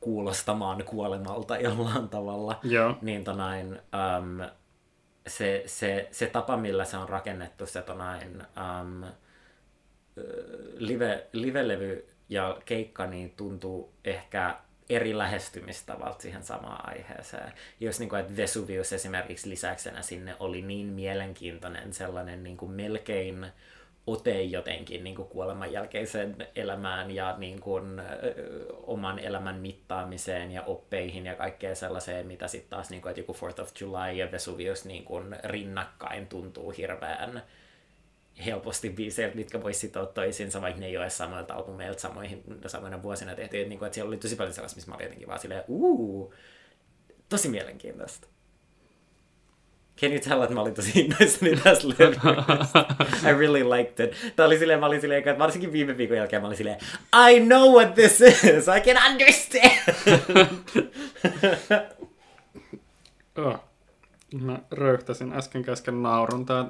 [SPEAKER 2] kuulostamaan kuolemalta jollain tavalla.
[SPEAKER 1] Joo.
[SPEAKER 2] Niin tonain, um, se, se, se tapa, millä se on rakennettu, se tonain, um, live, live-levy ja keikka, niin tuntuu ehkä eri lähestymistavalta siihen samaan aiheeseen. Jos niin kuin, että Vesuvius esimerkiksi lisäksenä sinne oli niin mielenkiintoinen sellainen niin kuin melkein ote jotenkin niin kuin kuoleman jälkeiseen elämään ja niin kuin, oman elämän mittaamiseen ja oppeihin ja kaikkea sellaiseen, mitä sitten taas niin kuin, että joku 4th of July ja Vesuvius niin kuin rinnakkain tuntuu hirveän helposti biiseiltä, mitkä voisi sitoa toisiinsa, vaikka ne ei ole samoilta albumeilta samoihin, samoina vuosina tehty. Että, niin kuin, että siellä oli tosi paljon sellaista, missä mä olin jotenkin vaan silleen, uuu, tosi mielenkiintoista. Can you tell, että mä olin tosi innoissani tästä levystä? I really liked it. Tää oli silleen, mä olin silleen, että varsinkin viime viikon jälkeen mä olin silleen, I know what this is, I can understand.
[SPEAKER 1] Oh. Mä röyhtäsin äsken käsken naurun. Tää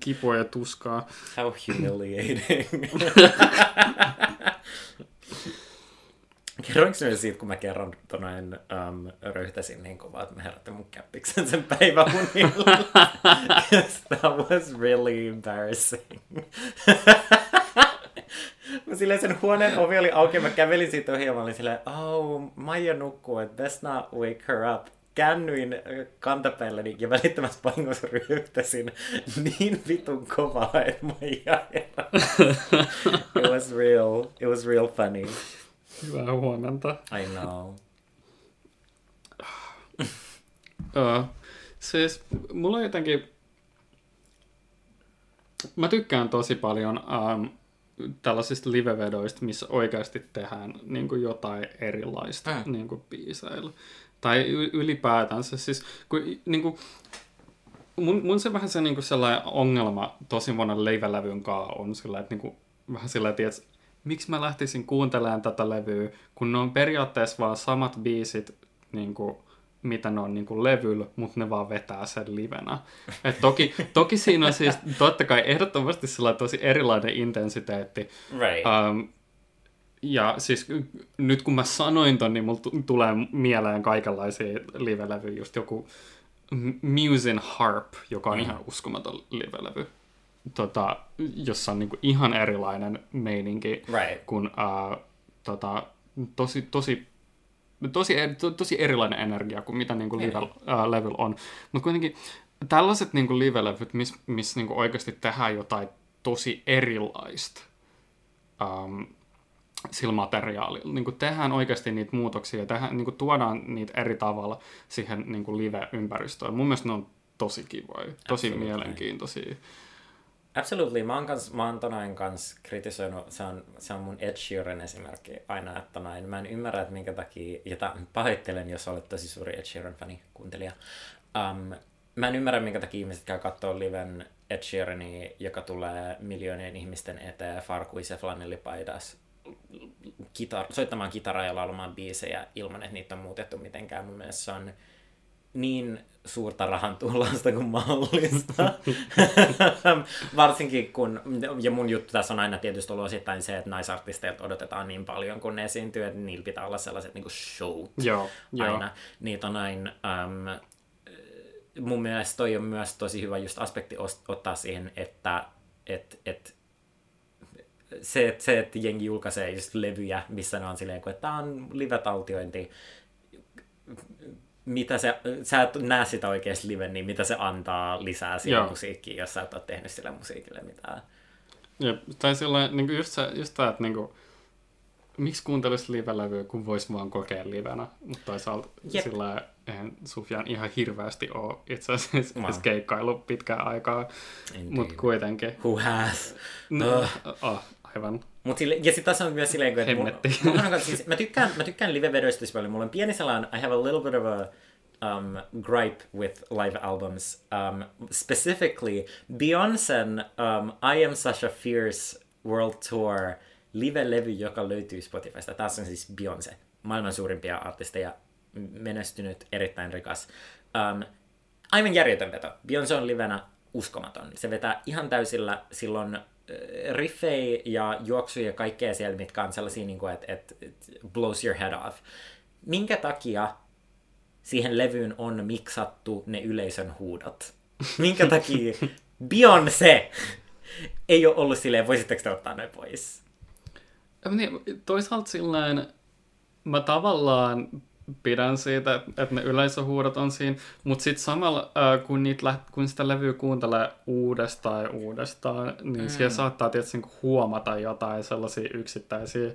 [SPEAKER 1] kipua ja tuskaa.
[SPEAKER 2] How humiliating. Kerroinko myös siitä, kun mä kerron tonain um, röyhtäsin niin kovaa, että mä herätin mun käppiksen sen päiväunilla. yes, that was really embarrassing. mä silleen sen huoneen ovi oli auki mä kävelin siitä ohi ja mä olin silleen, oh, Maija nukkuu, että best not wake her up. Käännyin ö, kantapäälläni ja välittömästi vahingossa ryhtäsin niin vitun kovaa, että Maija. It was real, it was real funny.
[SPEAKER 1] Hyvää huomenta.
[SPEAKER 2] I know.
[SPEAKER 1] Uh, siis mulla on jotenkin... mä tykkään tosi paljon ähm, tällaisista livevedoista, missä oikeasti tehdään niin kuin jotain erilaista mm. niin kuin biiseillä. Tai ylipäätänsä. Siis, kun, niin kuin, mun, mun se vähän se niin kuin sellainen ongelma tosi monen leivälevyn kanssa on sillä, että niin kuin, vähän sillä, että miksi mä lähtisin kuuntelemaan tätä levyä, kun ne on periaatteessa vaan samat biisit, niin kuin, mitä ne on niin kuin levyllä, mutta ne vaan vetää sen livenä. Et toki, toki siinä on siis totta kai ehdottomasti tosi erilainen intensiteetti.
[SPEAKER 2] Right.
[SPEAKER 1] Um, ja siis nyt kun mä sanoin ton, niin mulla t- tulee mieleen kaikenlaisia live-levyjä, just joku Musin Harp, joka on mm. ihan uskomaton live-levy tota, jossa on niinku ihan erilainen meininki
[SPEAKER 2] right.
[SPEAKER 1] kuin uh, tota, tosi, tosi, tosi, to, tosi erilainen energia kuin mitä niinku live, uh, level on. Mutta kuitenkin tällaiset niinku live-levyt, missä mis niinku oikeasti tehdään jotain tosi erilaista um, sillä materiaalilla. Niin kuin tehdään oikeasti niitä muutoksia, tehdään, niin kuin tuodaan niitä eri tavalla siihen niin kuin live-ympäristöön. Mun mielestä ne on tosi kivoja, tosi Absolutely. mielenkiintoisia.
[SPEAKER 2] Absolutely. Mä oon, kans, mä oon tonain kans kritisoinut, se on, se on mun Ed Sheeran esimerkki aina, että tonain, mä en ymmärrä, että minkä takia, jota pahoittelen, jos olet tosi suuri Ed Sheeran-fani, kuuntelija. Um, mä en ymmärrä, minkä takia ihmiset käy katsoa liven Ed Sheerania, joka tulee miljoonien ihmisten eteen farkuise flanellipaidas kitar- soittamaan kitaraa ja laulamaan biisejä ilman, että niitä on muutettu mitenkään. Mun mielestä se on niin suurta rahan tuhlausta kuin mahdollista. Varsinkin kun, ja mun juttu tässä on aina tietysti ollut osittain se, että naisartisteilta odotetaan niin paljon, kun ne esiintyy, että niillä pitää olla sellaiset niin showt
[SPEAKER 1] joo,
[SPEAKER 2] aina. Joo. Niitä on aina, um, mun mielestä toi on myös tosi hyvä just aspekti ottaa siihen, että et, et, se, että, se, että jengi julkaisee just levyjä, missä ne on silleen, että tämä on live-taltiointi, mitä se, sä et näe sitä oikeasti live, niin mitä se antaa lisää siihen Joo. musiikkiin, jos sä et ole tehnyt sille musiikille mitään.
[SPEAKER 1] Jep, tai silloin niin just, se, just tämä, että niin kuin, miksi kuuntelisi live-levyä, kun voisi vaan kokea livenä, mutta toisaalta Jep. sillä eihän Sufjan ihan hirveästi ole itse asiassa wow. keikkailu pitkään aikaa, mutta kuitenkin.
[SPEAKER 2] Who has?
[SPEAKER 1] No, uh. oh, aivan.
[SPEAKER 2] Mut sille, ja sitten tässä on myös silleen, että mun, mun, siis, mä tykkään, mä tykkään live-vedoista paljon. Mulla on pieni sellainen, I have a little bit of a um, gripe with live albums. Um, specifically, Beyoncé'n um, I Am Such a Fierce World Tour live-levy, joka löytyy Spotifysta. Tässä on siis Beyoncé, maailman suurimpia artisteja, menestynyt, erittäin rikas. Um, aivan järjetön veto. Beyoncé on livenä uskomaton. Se vetää ihan täysillä silloin riffejä ja juoksuja ja kaikkea siellä, mitkä on sellaisia, niin kuin, että, että, että blows your head off. Minkä takia siihen levyyn on miksattu ne yleisön huudot? Minkä takia Beyoncé ei ole ollut silleen, voisitteko te ottaa ne pois?
[SPEAKER 1] Niin, toisaalta silleen, mä tavallaan pidän siitä, että ne yleisöhuudot on siinä, mutta sitten samalla äh, kun, niitä läht, kun sitä levyä kuuntelee uudestaan ja uudestaan, niin mm. siellä saattaa tietysti niinku huomata jotain sellaisia yksittäisiä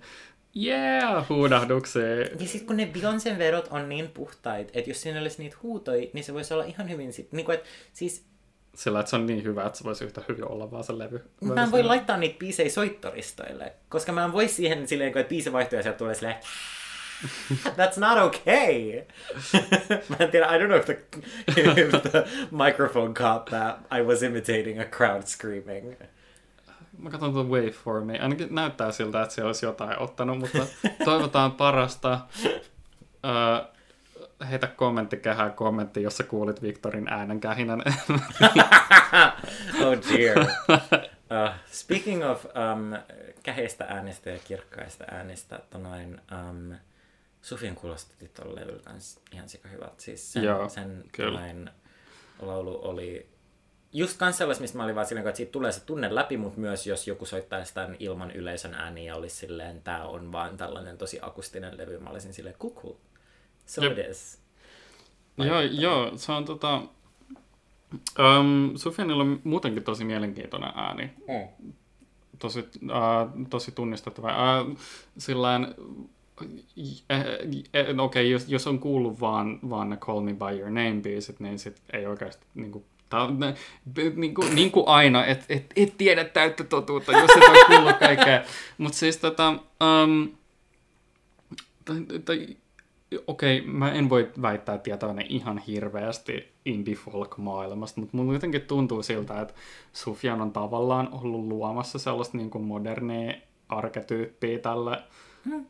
[SPEAKER 1] yeah, huudahduksia.
[SPEAKER 2] Ja sitten kun ne Beyoncén verot on niin puhtaita, että jos siinä olisi niitä huutoja, niin se voisi olla ihan hyvin, sit, niin kuin, että siis
[SPEAKER 1] sillä, että se on niin hyvä, että se voisi yhtä hyvin olla vaan se levy.
[SPEAKER 2] Mä en voi laittaa niitä biisejä soittoristoille, koska mä en voi siihen silleen, että biisi vaihtuu ja sieltä tulee silleen That's not okay. I don't know if the, if the microphone caught that. I was imitating a crowd screaming.
[SPEAKER 1] Mä katson tuon waveformia. Ainakin näyttää siltä, että se olisi jotain ottanut, mutta toivotaan parasta. Uh, heitä kommenttikehää kommentti, jos sä kuulit Victorin äänen kähinän.
[SPEAKER 2] oh dear. Uh, speaking of um, käheistä äänistä ja kirkkaista äänistä, tonoin, um, Sufin kuulosti tuolla levyllä kanssa ihan sika hyvältä. Siis sen, Joo, sen laulu oli just kans sellais, mistä mä olin vaan silleen, että siitä tulee se tunne läpi, mutta myös jos joku soittaisi tämän ilman yleisön ääniä ja olisi silleen, tää on vaan tällainen tosi akustinen levy, mä olisin silleen, cool, So Jep. it is.
[SPEAKER 1] Joo, joo, se on tota... Um, Sufianilla on muutenkin tosi mielenkiintoinen ääni. Mm. Tosi, uh, tosi tunnistettava. Uh, sillain eh, no okei, okay, jos, jos on kuullut vaan, vaan ne Call Me By Your Name biisit, niin sit ei oikeasti niin kuin, Tää niin, kuin, niin kuin aina, että et, et tiedä täyttä totuutta, jos et ole kuullut kaikkea. Mutta siis tota, um, tai, tai, okei, okay, mä en voi väittää tietäväni ihan hirveästi indie folk maailmasta, mutta mulla jotenkin tuntuu siltä, että Sufjan on tavallaan ollut luomassa sellaista niin kuin modernia arketyyppiä tälle, hmm.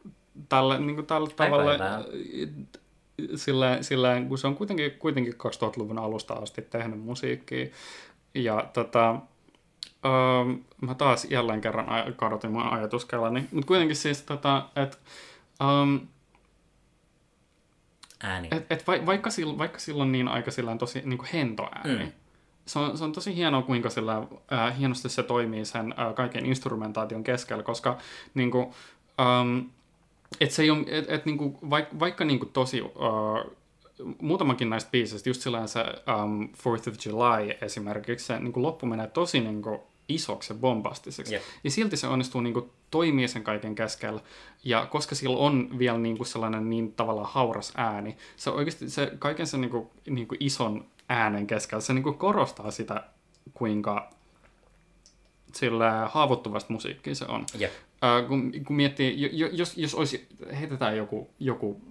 [SPEAKER 1] Tälle, niin kuin tälle tavalle, sillä, sillä, kun se on kuitenkin, kuitenkin 2000-luvun alusta asti tehnyt musiikkia. Ja tota, öö, mä taas jälleen kerran kadotin mun ajatuskelani, mutta kuitenkin siis, tota, että um,
[SPEAKER 2] ääni.
[SPEAKER 1] Et, et va, vaikka, sillä, vaikka sillä on niin aika sillä tosi niin kuin hento ääni, mm. se, on, se on tosi hienoa, kuinka sillä, äh, hienosti se toimii sen äh, kaiken instrumentaation keskellä, koska niin kuin, um, et se ei ole, et, et, niinku, vaikka, vaikka niinku tosi, uh, muutamankin näistä biisistä, just sillä se um, 4th of July esimerkiksi, se niinku loppu menee tosi niinku isoksi ja bombastiseksi. Yep. Ja silti se onnistuu niinku toimia sen kaiken keskellä. Ja koska sillä on vielä niinku sellainen niin tavallaan hauras ääni, se oikeasti se kaiken sen niinku, niinku ison äänen keskellä, se niinku korostaa sitä, kuinka sillä haavoittuvasta musiikkia se on.
[SPEAKER 2] Yep.
[SPEAKER 1] Uh, kun, kun miettii, jos, jos olisi, heitetään joku, joku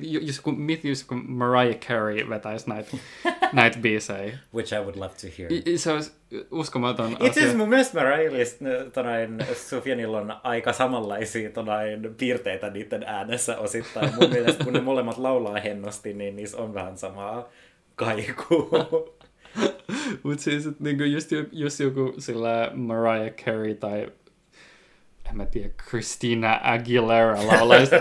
[SPEAKER 1] jos kun miettii, kun Mariah Carey vetäisi näitä, näitä biisejä.
[SPEAKER 2] Which I would love to hear.
[SPEAKER 1] Se olisi uskomaton
[SPEAKER 2] Itse asiassa mun mielestä Mariahista tonain, Sufjanilla on aika samanlaisia tonain, piirteitä niiden äänessä osittain. Mun mielestä kun ne molemmat laulaa hennosti, niin niissä on vähän samaa kaikua.
[SPEAKER 1] Mutta siis, että niinku just, just joku sillä Mariah Carey tai en mä tiedä, Christina Aguilera laulaisi,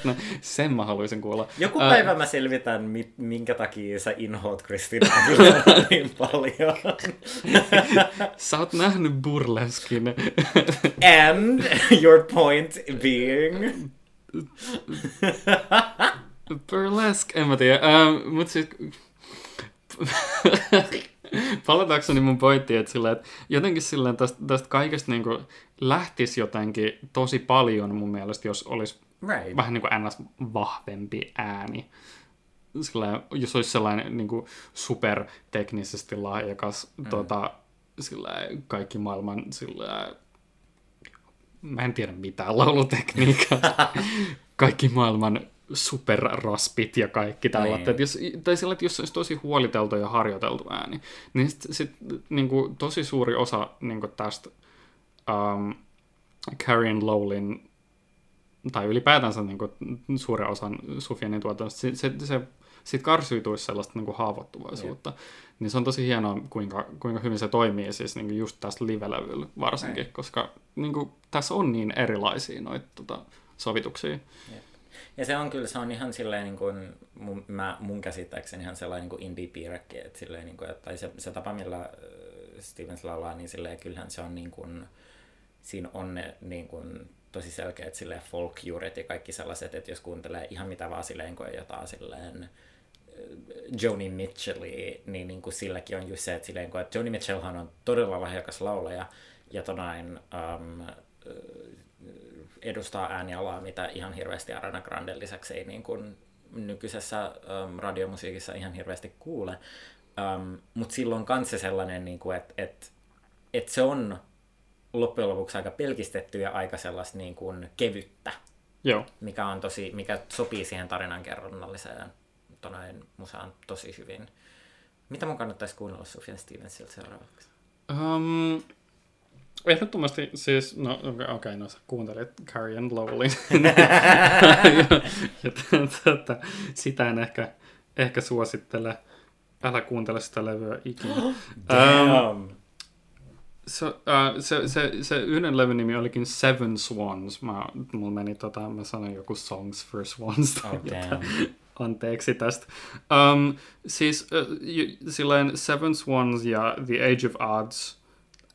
[SPEAKER 1] sen mä haluaisin kuulla.
[SPEAKER 2] Joku päivä uh, mä selvitän, minkä takia sä inhoat Christina Aguilera niin paljon.
[SPEAKER 1] sä oot nähnyt burleskin.
[SPEAKER 2] And your point being...
[SPEAKER 1] Burlesque, en mä tiedä. Uh, mut siis palatakseni mun pointtiin, että, sillä, että jotenkin silleen tästä, tästä kaikesta niin kuin lähtisi jotenkin tosi paljon mun mielestä, jos olisi right. vähän niin kuin ns. vahvempi ääni. Sillä, jos olisi sellainen niin kuin superteknisesti lahjakas mm. tota, sillä, kaikki maailman sillä, mä en tiedä mitään laulutekniikkaa. kaikki maailman superraspit ja kaikki tällaiset. Niin. Jos, tai sillä, että jos olisi tosi huoliteltu ja harjoiteltu ääni, niin sit, sit niin kuin, tosi suuri osa niin kuin tästä um, Carrion Lowlin tai ylipäätänsä niin kuin, suuren osan Sufianin tuotannosta, se, se, se siitä karsiutuisi sellaista niin kuin haavoittuvaisuutta. Yeah. Niin se on tosi hienoa, kuinka, kuinka hyvin se toimii siis niin kuin just tästä live-levyllä varsinkin, yeah. koska niin kuin, tässä on niin erilaisia noita tota, sovituksia. Yeah.
[SPEAKER 2] Ja se on kyllä, se on ihan silleen niin kuin, mun, mä, mun käsittääkseni ihan sellainen niin kuin indie-piirrekki, että silleen niin kuin, tai se, se tapa, millä äh, Stevens laulaa, niin silleen kyllähän se on niin kuin, siinä on ne niin kuin, tosi selkeät silleen folk-juuret ja kaikki sellaiset, että jos kuuntelee ihan mitä vaan silleen kuin jotain silleen äh, Joni Mitchellia, niin, niin kuin silläkin on just se, että, silleen, että Joni Mitchellhan on todella lahjakas laulaja ja tonain, um, edustaa äänialaa, mitä ihan hirveästi Arana Granden lisäksi ei niin kuin nykyisessä um, radiomusiikissa ihan hirveästi kuule. Um, Mutta silloin kanssa sellainen, niin kuin, että et, et se on loppujen lopuksi aika pelkistetty ja aika sellaista niin kuin kevyttä,
[SPEAKER 1] Joo.
[SPEAKER 2] Mikä, on tosi, mikä sopii siihen tarinankerronnalliseen tonain musaan tosi hyvin. Mitä mun kannattaisi kuunnella Sufjan Stevensilta seuraavaksi?
[SPEAKER 1] Um, Ehdottomasti siis, no okei, okay, no sä kuuntelit Carrie and ja tätä, sitä en ehkä, ehkä suosittele. Älä kuuntele sitä levyä ikinä.
[SPEAKER 2] Damn. Um,
[SPEAKER 1] se, uh, se, se, se yhden levyn nimi olikin Seven Swans. Mä, mulla meni tota, mä sanoin joku Songs for Swans tai oh, jotain. Anteeksi tästä. Um, siis uh, silleen Seven Swans ja The Age of Odds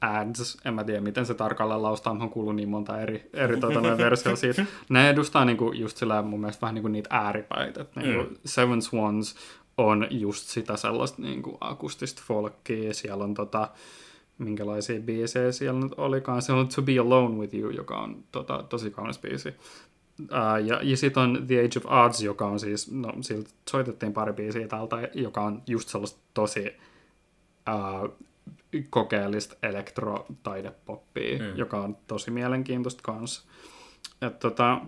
[SPEAKER 1] ads, en mä tiedä miten se tarkalleen laustaa, on kuullut niin monta eri, eri tuota, versioita siitä. Ne edustaa niinku, just sillä mun mielestä vähän niinku niitä ääripäitä. Niinku, mm. Seven Swans on just sitä sellaista niinku, akustista folkia, siellä on tota, minkälaisia biisejä siellä nyt olikaan. Se on To Be Alone With You, joka on tota, tosi kaunis biisi. Uh, ja ja sitten on The Age of Odds, joka on siis, no siltä soitettiin pari biisiä täältä, joka on just sellaista tosi uh, kokeellista elektrotaidepoppia, mm. joka on tosi mielenkiintoista kanssa. Et tota,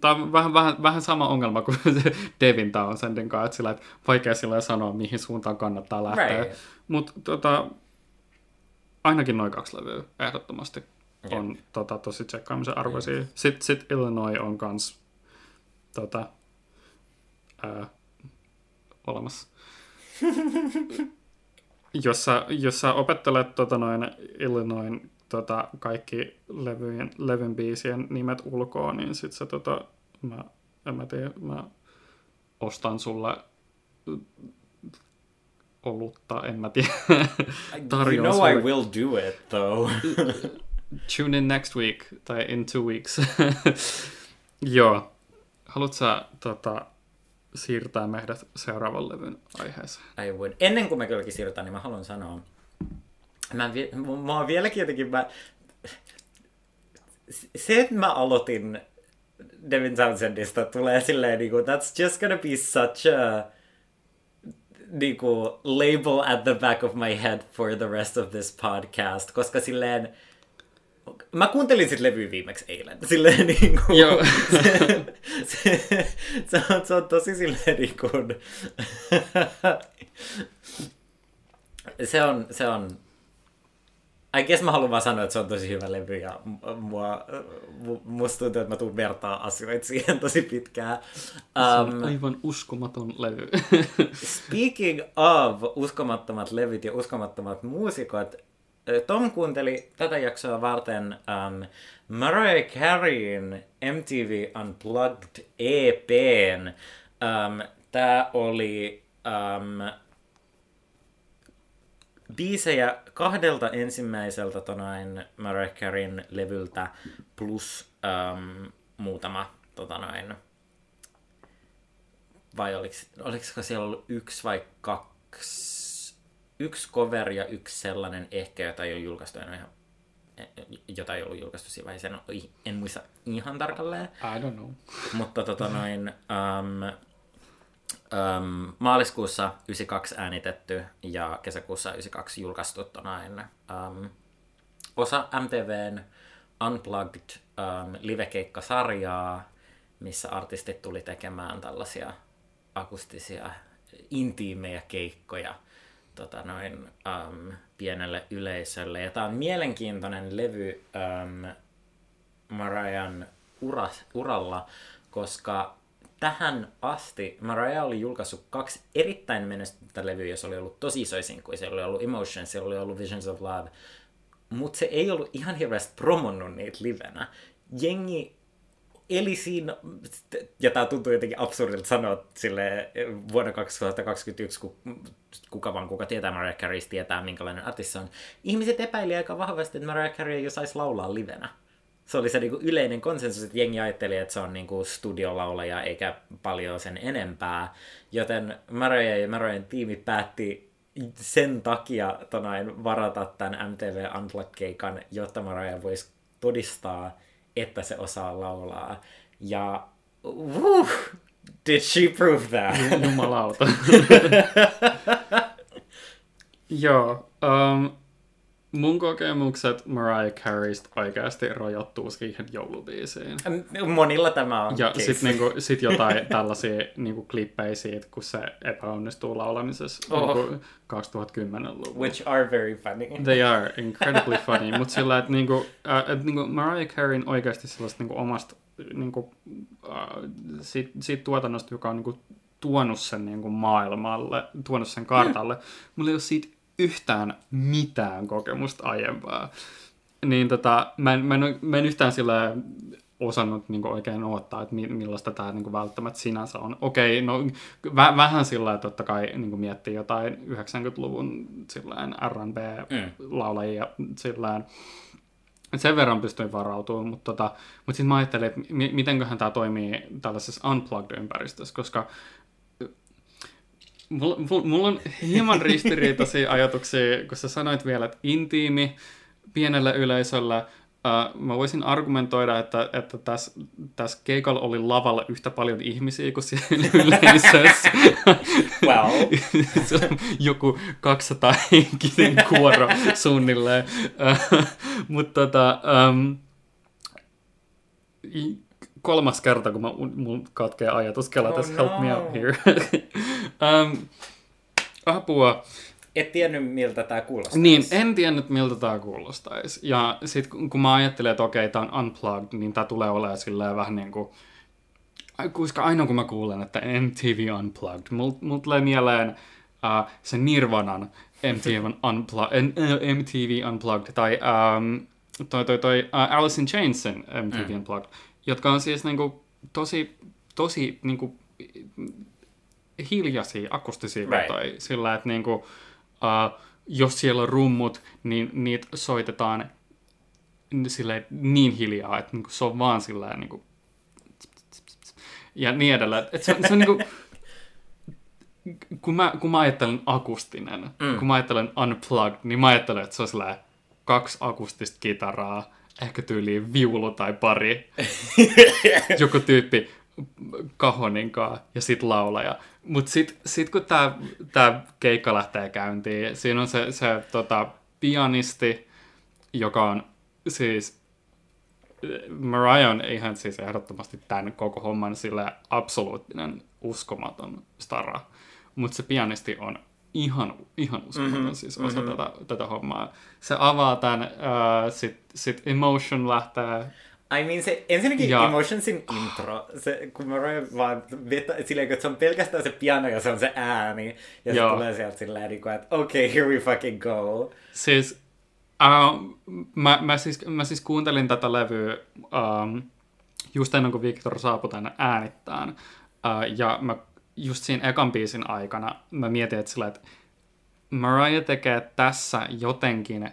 [SPEAKER 1] Tämä on vähän, vähän, vähän sama ongelma kuin se Devin Townsendin kanssa, että, sillä, että vaikea sillä sanoa, mihin suuntaan kannattaa lähteä. Right. Mutta tota, ainakin noin kaksi levyä ehdottomasti on yep. tota, tosi tsekkaamisen arvoisia. Yep. Sitten sit Illinois on kans tota, ää, olemassa. jos, sä, jos sä opettelet tota, noin Illinois tota, kaikki levyjen, levyn biisien nimet ulkoa, niin sit se tota, mä, en mä tiedä, mä ostan sulle olutta, en mä tiedä.
[SPEAKER 2] you know I will do it, though.
[SPEAKER 1] Tune in next week, tai in two weeks. Joo. Haluatko sä tota, siirtää meidät seuraavan levyn aiheeseen?
[SPEAKER 2] I would. Ennen kuin me kylläkin siirrytään, niin mä haluan sanoa, mä, mä oon vieläkin jotenkin, mä, se, että mä aloitin Devin Townsendista tulee silleen niinku, that's just gonna be such a niinku, label at the back of my head for the rest of this podcast, koska silleen Mä kuuntelin sit levyä viimeksi eilen. Silleen niin kuin, Joo. se, se, se, on, se on tosi silleen niin kuin, se on, se on I guess mä haluan vaan sanoa, että se on tosi hyvä levy ja mua, musta tuntuu, että mä tuun vertaa asioita siihen tosi pitkään.
[SPEAKER 1] Um, se on um, aivan uskomaton levy.
[SPEAKER 2] speaking of uskomattomat levyt ja uskomattomat muusikot, Tom kuunteli tätä jaksoa varten um, Mariah Careyn MTV Unplugged EPn. Um, Tämä oli um, biisejä kahdelta ensimmäiseltä tonain Mariah Careyn levyltä plus um, muutama tota noin, vai oliko, oliko siellä ollut yksi vai kaksi, yksi cover ja yksi sellainen ehkä, jota ei ole julkaistu, en ihan, jota ei ollut julkaistu siinä vaiheessa, en, en muista ihan tarkalleen.
[SPEAKER 1] I don't know.
[SPEAKER 2] Mutta tota noin, um, Um, maaliskuussa 92 äänitetty ja kesäkuussa 92 julkaistu tonain, um, osa MTVn Unplugged um, livekeikkasarjaa, missä artistit tuli tekemään tällaisia akustisia intiimejä keikkoja tota noin, um, pienelle yleisölle. Ja tämä on mielenkiintoinen levy um, Marian ura, uralla, koska tähän asti Mariah oli julkaissut kaksi erittäin menestynyttä levyä, jos oli ollut tosi isoja sinkkuja. Siellä oli ollut Emotions, siellä oli ollut Visions of Love. Mutta se ei ollut ihan hirveästi promonnut niitä livenä. Jengi eli siinä, ja tämä tuntuu jotenkin absurdilta sanoa sille vuonna 2021, kun kuka vaan kuka tietää Mariah Carey, tietää minkälainen artisti on. Ihmiset epäili aika vahvasti, että Mariah Carey ei saisi laulaa livenä se oli se niinku yleinen konsensus, että jengi ajatteli, että se on niinku studiolaulaja eikä paljon sen enempää. Joten Mariah ja Marian tiimi päätti sen takia tonain varata tämän MTV Unplugged-keikan, jotta Mariah voisi todistaa, että se osaa laulaa. Ja woo, did she prove that?
[SPEAKER 1] Jumalauta. Joo. Um, Mun kokemukset Mariah Careystä oikeasti rajoittuu siihen joulubiisiin.
[SPEAKER 2] Monilla tämä on
[SPEAKER 1] Ja sitten niinku, sit jotain tällaisia niinku, klippejä siitä, kun se epäonnistuu laulamisessa oh. niinku, 2010-luvulla.
[SPEAKER 2] Which are very funny.
[SPEAKER 1] They are incredibly funny. Mutta sillä, että niinku, äh, et, niinku Mariah Careyn oikeasti sellaista niinku, omasta niinku, äh, siitä, siitä tuotannosta, joka on niinku, tuonut sen niinku, maailmalle, tuonut sen kartalle. Mm. Mulla ei ole siitä yhtään mitään kokemusta aiempaa. Niin tota, mä en, mä en, mä en yhtään sillä osannut niin oikein odottaa, että millaista tämä niin välttämättä sinänsä on. Okei, no vä, vähän sillä että totta kai niin miettii jotain 90-luvun R&B-laulajia mm. sillään, sen verran pystyin varautumaan, mutta, tota, mutta sitten mä ajattelin, että mitenköhän tämä toimii tällaisessa unplugged-ympäristössä, koska Mulla, mulla on hieman ristiriitaisia ajatuksia, kun sä sanoit vielä, että intiimi pienellä yleisöllä, Uh, mä voisin argumentoida, että, että tässä, tässä keikalla oli lavalla yhtä paljon ihmisiä kuin siellä yleisössä.
[SPEAKER 2] Wow.
[SPEAKER 1] Joku 200 henkinen kuoro suunnilleen. Uh, Mutta tota, um, kolmas kerta, kun mä, mun katkee ajatus, kela
[SPEAKER 2] Oh
[SPEAKER 1] tässä help me
[SPEAKER 2] no.
[SPEAKER 1] out here. um, apua.
[SPEAKER 2] Et tiennyt, miltä tämä kuulostaa.
[SPEAKER 1] Niin, en tiennyt miltä tämä kuulostaisi. Ja sitten kun mä ajattelen, että okei, tämä on unplugged, niin tämä tulee olemaan silleen vähän niin kuin... Koska aina kun mä kuulen, että MTV Unplugged, mulla mul tulee mieleen uh, se Nirvanan MTV, Unplugged, MTV Unplugged tai um, toi, toi, toi uh, Alice in Chainsin MTV mm. Unplugged, jotka on siis niinku tosi, tosi niinku hiljaisia, akustisia
[SPEAKER 2] Right.
[SPEAKER 1] vetoja, sillä että niinku, uh, jos siellä on rummut, niin niitä soitetaan silleen niin hiljaa, että niinku se on vaan silleen niinku ja niin edelleen. Et se, se on niinku, kun mä, kun mä ajattelen akustinen, mm. kun mä ajattelen unplugged, niin mä ajattelen, että se on silleen kaksi akustista kitaraa, ehkä tyyliin viulu tai pari, joku tyyppi kahoninkaa ja sit laulaja. Mut sit, sit kun tää, tää keikka lähtee käyntiin, siinä on se, se tota, pianisti, joka on siis Mariah on ihan siis ehdottomasti tämän koko homman sille absoluuttinen uskomaton stara. Mutta se pianisti on ihan, ihan uskomaton mm-hmm, siis osa mm-hmm. tätä, tätä hommaa. Se avaa tämän, uh, sit, sit Emotion lähtee
[SPEAKER 2] I mean, se ensinnäkin
[SPEAKER 1] Ja-.
[SPEAKER 2] Emotionsin intro, se, kun Mariah vaan vetä, silleen, että se on pelkästään se piano ja se on se ääni, ja
[SPEAKER 1] Joo.
[SPEAKER 2] se tulee sieltä silleen, niin kuin, että okei, okay, here we fucking go.
[SPEAKER 1] Siis, uh, mä, mä, siis, mä siis kuuntelin tätä levyä um, just ennen kuin Victor saapui tänne äänittämään. Uh, ja mä just siinä ekan biisin aikana mä mietin, että, sillä, että Mariah tekee tässä jotenkin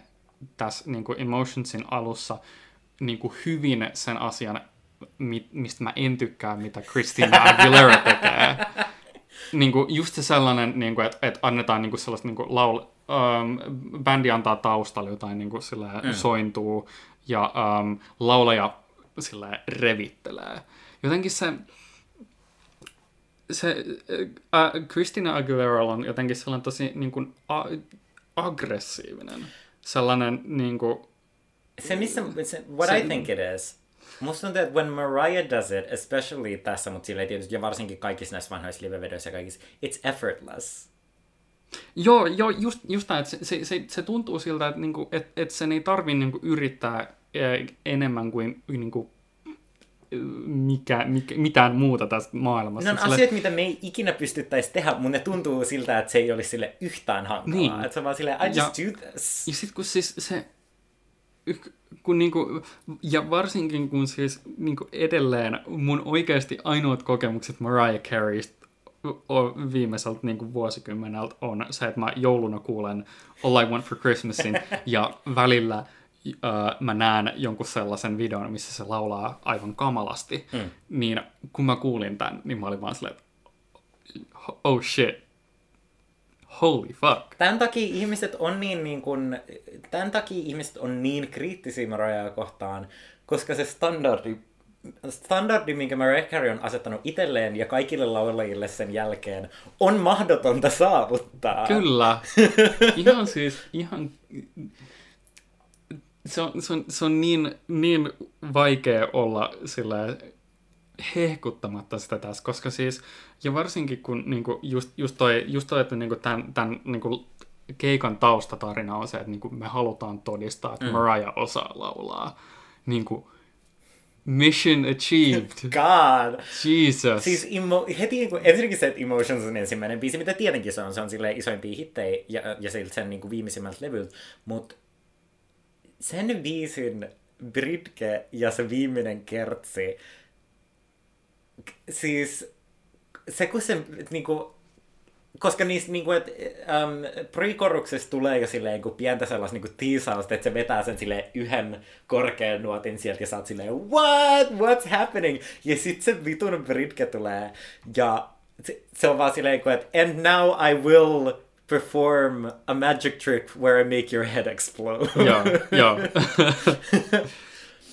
[SPEAKER 1] tässä niin kuin Emotionsin alussa niin kuin hyvin sen asian, mi- mistä mä en tykkää, mitä Christina Aguilera tekee. niin kuin just se sellainen, niin kuin, että, että annetaan niin kuin sellaista niin kuin laul, um, bändi antaa taustalla jotain niin kuin mm. sointuu ja um, laulaja sillä revittelee. Jotenkin se, se äh, Christina Aguilera on jotenkin sellainen tosi niin kuin, a, aggressiivinen. Sellainen niin kuin,
[SPEAKER 2] Se missä, se, what
[SPEAKER 1] Se-
[SPEAKER 2] I think it is, musta tuntuu, että when Mariah does it, especially tässä, mutta silleen tietysti, ja varsinkin kaikissa näissä vanhoissa livevedoissa ja kaikissa, it's effortless.
[SPEAKER 1] Joo, joo just, just tämä, että se, se, se, se tuntuu siltä, että, niinku, et, et sen ei tarvi niinku, yrittää enemmän kuin niinku, mikä, mikä, mitään muuta tästä maailmassa.
[SPEAKER 2] Ne on
[SPEAKER 1] Sille-
[SPEAKER 2] asioita, mitä me ei ikinä pystyttäisi tehdä, mutta ne tuntuu siltä, että se ei olisi sille yhtään hankalaa.
[SPEAKER 1] Niin.
[SPEAKER 2] Että se on vaan silleen, I just
[SPEAKER 1] Ja-
[SPEAKER 2] do this.
[SPEAKER 1] Ja sitten kun siis se, kun niinku, ja varsinkin kun siis niinku edelleen mun oikeasti ainoat kokemukset Mariah Careystä viimeiseltä niinku vuosikymmeneltä on se, että mä jouluna kuulen All I Want for Christmasin ja välillä uh, mä näen jonkun sellaisen videon, missä se laulaa aivan kamalasti, mm. niin kun mä kuulin tämän, niin mä olin vaan silleen, että oh shit, holy fuck.
[SPEAKER 2] Tämän takia ihmiset on niin, niin kuin, tämän takia ihmiset on niin kriittisiä Mariah kohtaan, koska se standardi, standardi, minkä Mariah Carey on asettanut itselleen ja kaikille laulajille sen jälkeen, on mahdotonta saavuttaa.
[SPEAKER 1] Kyllä. Ihan siis, ihan... Se on, se on, se on niin, niin vaikea olla sillä hehkuttamatta sitä tässä, koska siis, ja varsinkin kun niinku, just, just toi, just toi että niinku tämän, tämän niinku, keikan taustatarina on se, että niinku, me halutaan todistaa, että mm. Mariah osaa laulaa. Niinku, mission achieved.
[SPEAKER 2] God!
[SPEAKER 1] Jesus.
[SPEAKER 2] Siis emo- heti kun ensinnäkin se, että Emotions on ensimmäinen biisi, mitä tietenkin se on, se on silleen isoimpia hittejä ja, ja siltä sen niin kuin viimeisimmältä levyltä, mutta sen biisin Britke ja se viimeinen kertsi, siis se kun se niinku, koska niistä niinku, että um, pre-koruksessa tulee jo silleen niinku pientä sellaista niinku tiisausta, että se vetää sen silleen yhden korkean nuotin sieltä ja sä oot silleen, what? What's happening? Ja sit se vitun britke tulee ja se, se on vaan silleen, että and now I will perform a magic trick where I make your head explode.
[SPEAKER 1] Joo, joo.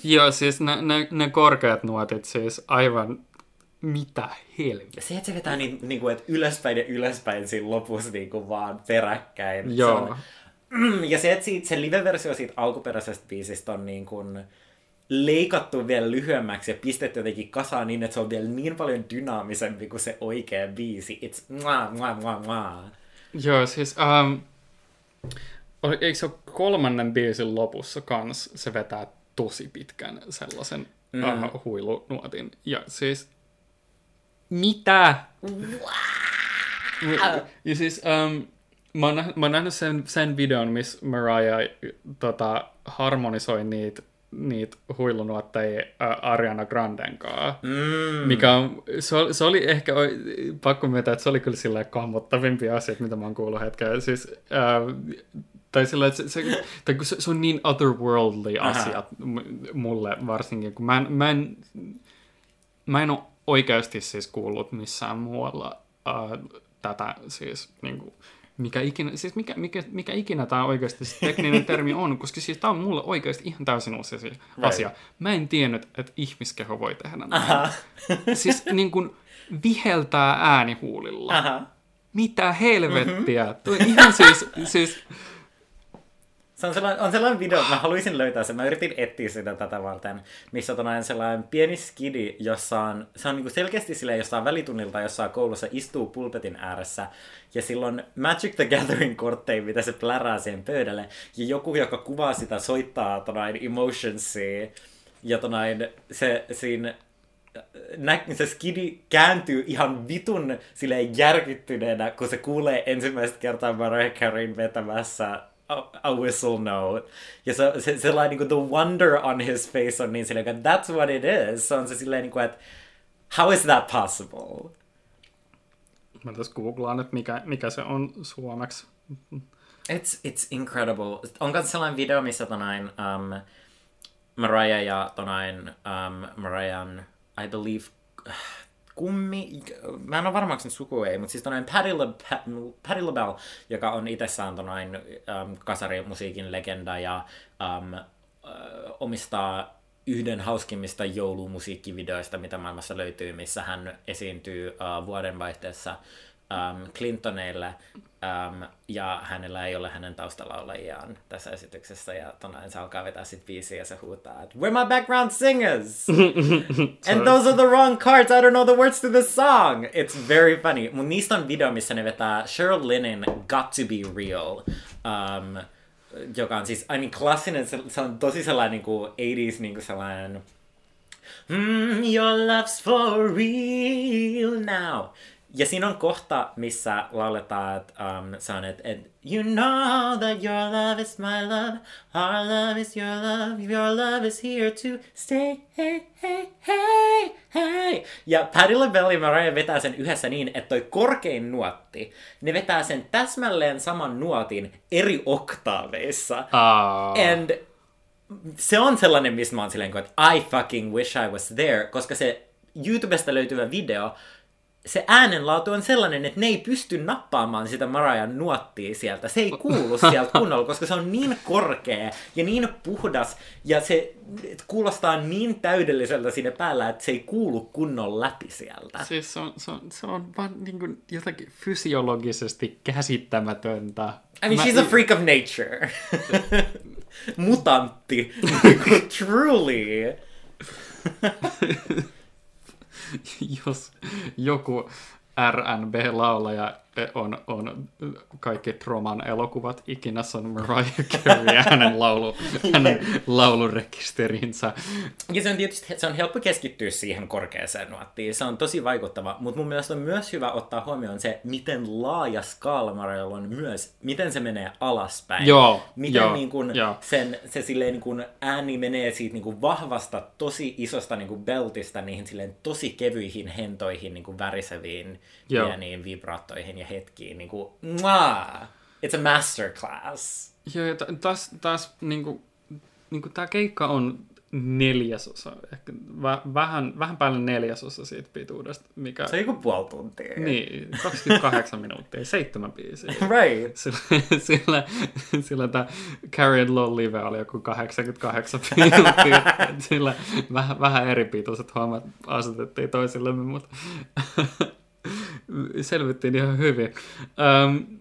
[SPEAKER 1] Joo, siis ne, ne, ne korkeat nuotit siis aivan mitä helvettiä.
[SPEAKER 2] Se, että se vetää niin, niin kuin, että ylöspäin ja ylöspäin siinä lopussa niin kuin vaan peräkkäin.
[SPEAKER 1] Joo.
[SPEAKER 2] Se on, Mm, ja se, että siitä, se live-versio siitä alkuperäisestä biisistä on niin kuin leikattu vielä lyhyemmäksi ja pistetty jotenkin kasaan niin, että se on vielä niin paljon dynaamisempi kuin se oikea biisi. It's mwah, mwah, mwah, mwah.
[SPEAKER 1] Joo, siis um, eikö se ole kolmannen biisin lopussa kans se vetää tosi pitkän sellaisen mm. uh, huilunuotin. Ja siis, mitä? Wow. Ja siis, um, mä, oon nähnyt, mä oon nähnyt sen, sen videon, missä Mariah tota, harmonisoi niitä niitä huilunuotteja ä, Ariana Granden kanssa,
[SPEAKER 2] Mm.
[SPEAKER 1] mikä on, se, oli, se oli ehkä, pakko myöntää, että se oli kyllä silleen kammottavimpia asioita, mitä mä oon kuullut hetken. Siis, ää, tai sillä, että se, se, tai kun se, se on niin otherworldly
[SPEAKER 2] Aha.
[SPEAKER 1] asia mulle varsinkin, kun mä en, mä en, mä en ole oikeasti siis kuullut missään muualla ää, tätä siis niin kuin, mikä ikinä, siis mikä, mikä, mikä ikinä tämä oikeasti se tekninen termi on, koska siis tämä on mulle oikeasti ihan täysin uusi asia. asia. Mä en tiennyt, että ihmiskeho voi tehdä näin. Siis niin kuin viheltää äänihuulilla.
[SPEAKER 2] Aha.
[SPEAKER 1] Mitä helvettiä? Mm-hmm. Tuo ihan siis, siis
[SPEAKER 2] Se on sellainen, on sellainen video, mä haluaisin löytää sen. Mä yritin etsiä sitä tätä varten, missä on aina sellainen pieni skidi, jossa on, se on niinku selkeästi silleen jossain välitunnilta jossain koulussa istuu pulpetin ääressä, ja silloin Magic the Gathering kortteja, mitä se plärää siihen pöydälle, ja joku, joka kuvaa sitä, soittaa tonain emotionsia, ja tonain se siinä nä- se skidi kääntyy ihan vitun silleen järkyttyneenä, kun se kuulee ensimmäistä kertaa Mariah Careyn vetämässä a, a whistle note. Ja se, se, sellainen niin kuin the wonder on his face on niin silleen, että that's what it is. Se on se silleen niin kuin, että how is that possible?
[SPEAKER 1] mä tässä googlaan, että mikä, mikä se on suomeksi.
[SPEAKER 2] It's, it's incredible. On myös sellainen video, missä tonain um, Mariah ja tonain um, Mariahan, I believe, kummi, mä en ole varma, sen suku ei, mutta siis tonain Patti, Patti LaBelle, joka on itsessään tonain um, kasarimusiikin legenda ja um, omistaa yhden hauskimmista joulumusiikkivideoista, mitä maailmassa löytyy, missä hän esiintyy uh, vuodenvaihteessa um, Clintoneille, um, ja hänellä ei ole hänen taustalaulajiaan tässä esityksessä, ja tonain se alkaa vetää sit biisiä ja se huutaa, että We're my background singers! And those are the wrong cards, I don't know the words to the song! It's very funny. Mun niistä on video, missä ne vetää Cheryl Linen Got to be Real. Um, joka on siis, I mean, klassinen, se, se on tosi sellainen niin kuin 80s niin kuin sellainen mm, your love's for real now. Ja siinä on kohta, missä lauletaan, että um, se on, että et, You know that your love is my love, our love is your love, your love is here to stay, hey, hey, hey, hey. Ja Patti LaBelle ja Mariah vetää sen yhdessä niin, että toi korkein nuotti, ne vetää sen täsmälleen saman nuotin eri oktaaveissa.
[SPEAKER 1] Uh,
[SPEAKER 2] And se on sellainen, missä mä oon silleen, kuin, että I fucking wish I was there, koska se YouTubesta löytyvä video, se äänenlaatu on sellainen, että ne ei pysty nappaamaan sitä Marajan nuottia sieltä. Se ei kuulu sieltä kunnolla, koska se on niin korkea ja niin puhdas ja se kuulostaa niin täydelliseltä siinä päällä, että se ei kuulu kunnon läpi sieltä.
[SPEAKER 1] Siis se on, se on, se on vaan niin kuin jotakin fysiologisesti käsittämätöntä.
[SPEAKER 2] I mean,
[SPEAKER 1] Mä-
[SPEAKER 2] she's a freak of nature. Mutantti. Truly.
[SPEAKER 1] jos joku RNB-laulaja on, on kaikki Troman elokuvat ikinä on Mariah Carey ja hänen, laulu, hänen laulurekisterinsä.
[SPEAKER 2] Ja se on tietysti se on helppo keskittyä siihen korkeaseen nuottiin. Se on tosi vaikuttava, mutta mun mielestä on myös hyvä ottaa huomioon se, miten laaja skaala Marialla on myös, miten se menee alaspäin.
[SPEAKER 1] Joo,
[SPEAKER 2] miten
[SPEAKER 1] joo,
[SPEAKER 2] niin kun
[SPEAKER 1] joo.
[SPEAKER 2] sen, se silleen niin kun ääni menee siitä niin kun vahvasta, tosi isosta niin kun beltistä niihin silleen tosi kevyihin, hentoihin, niin kun väriseviin,
[SPEAKER 1] Joo.
[SPEAKER 2] pieniin vibraattoihin ja hetkiin. Niin kuin, Mwah! It's a masterclass.
[SPEAKER 1] Joo, ja ta- taas, taas niin kuin, niin kuin tämä keikka on neljäsosa, ehkä vä, vähän, vähän päälle neljäsosa siitä pituudesta, mikä...
[SPEAKER 2] Se on joku puoli tuntia.
[SPEAKER 1] Niin, 28 minuuttia, seitsemän biisiä.
[SPEAKER 2] Right.
[SPEAKER 1] Sillä, sillä, sillä tämä Carry and Low Live oli joku 88 minuuttia. Sillä vähän, vähän eri pituiset hommat asetettiin toisillemme, mutta selvittiin ihan hyvin. Um,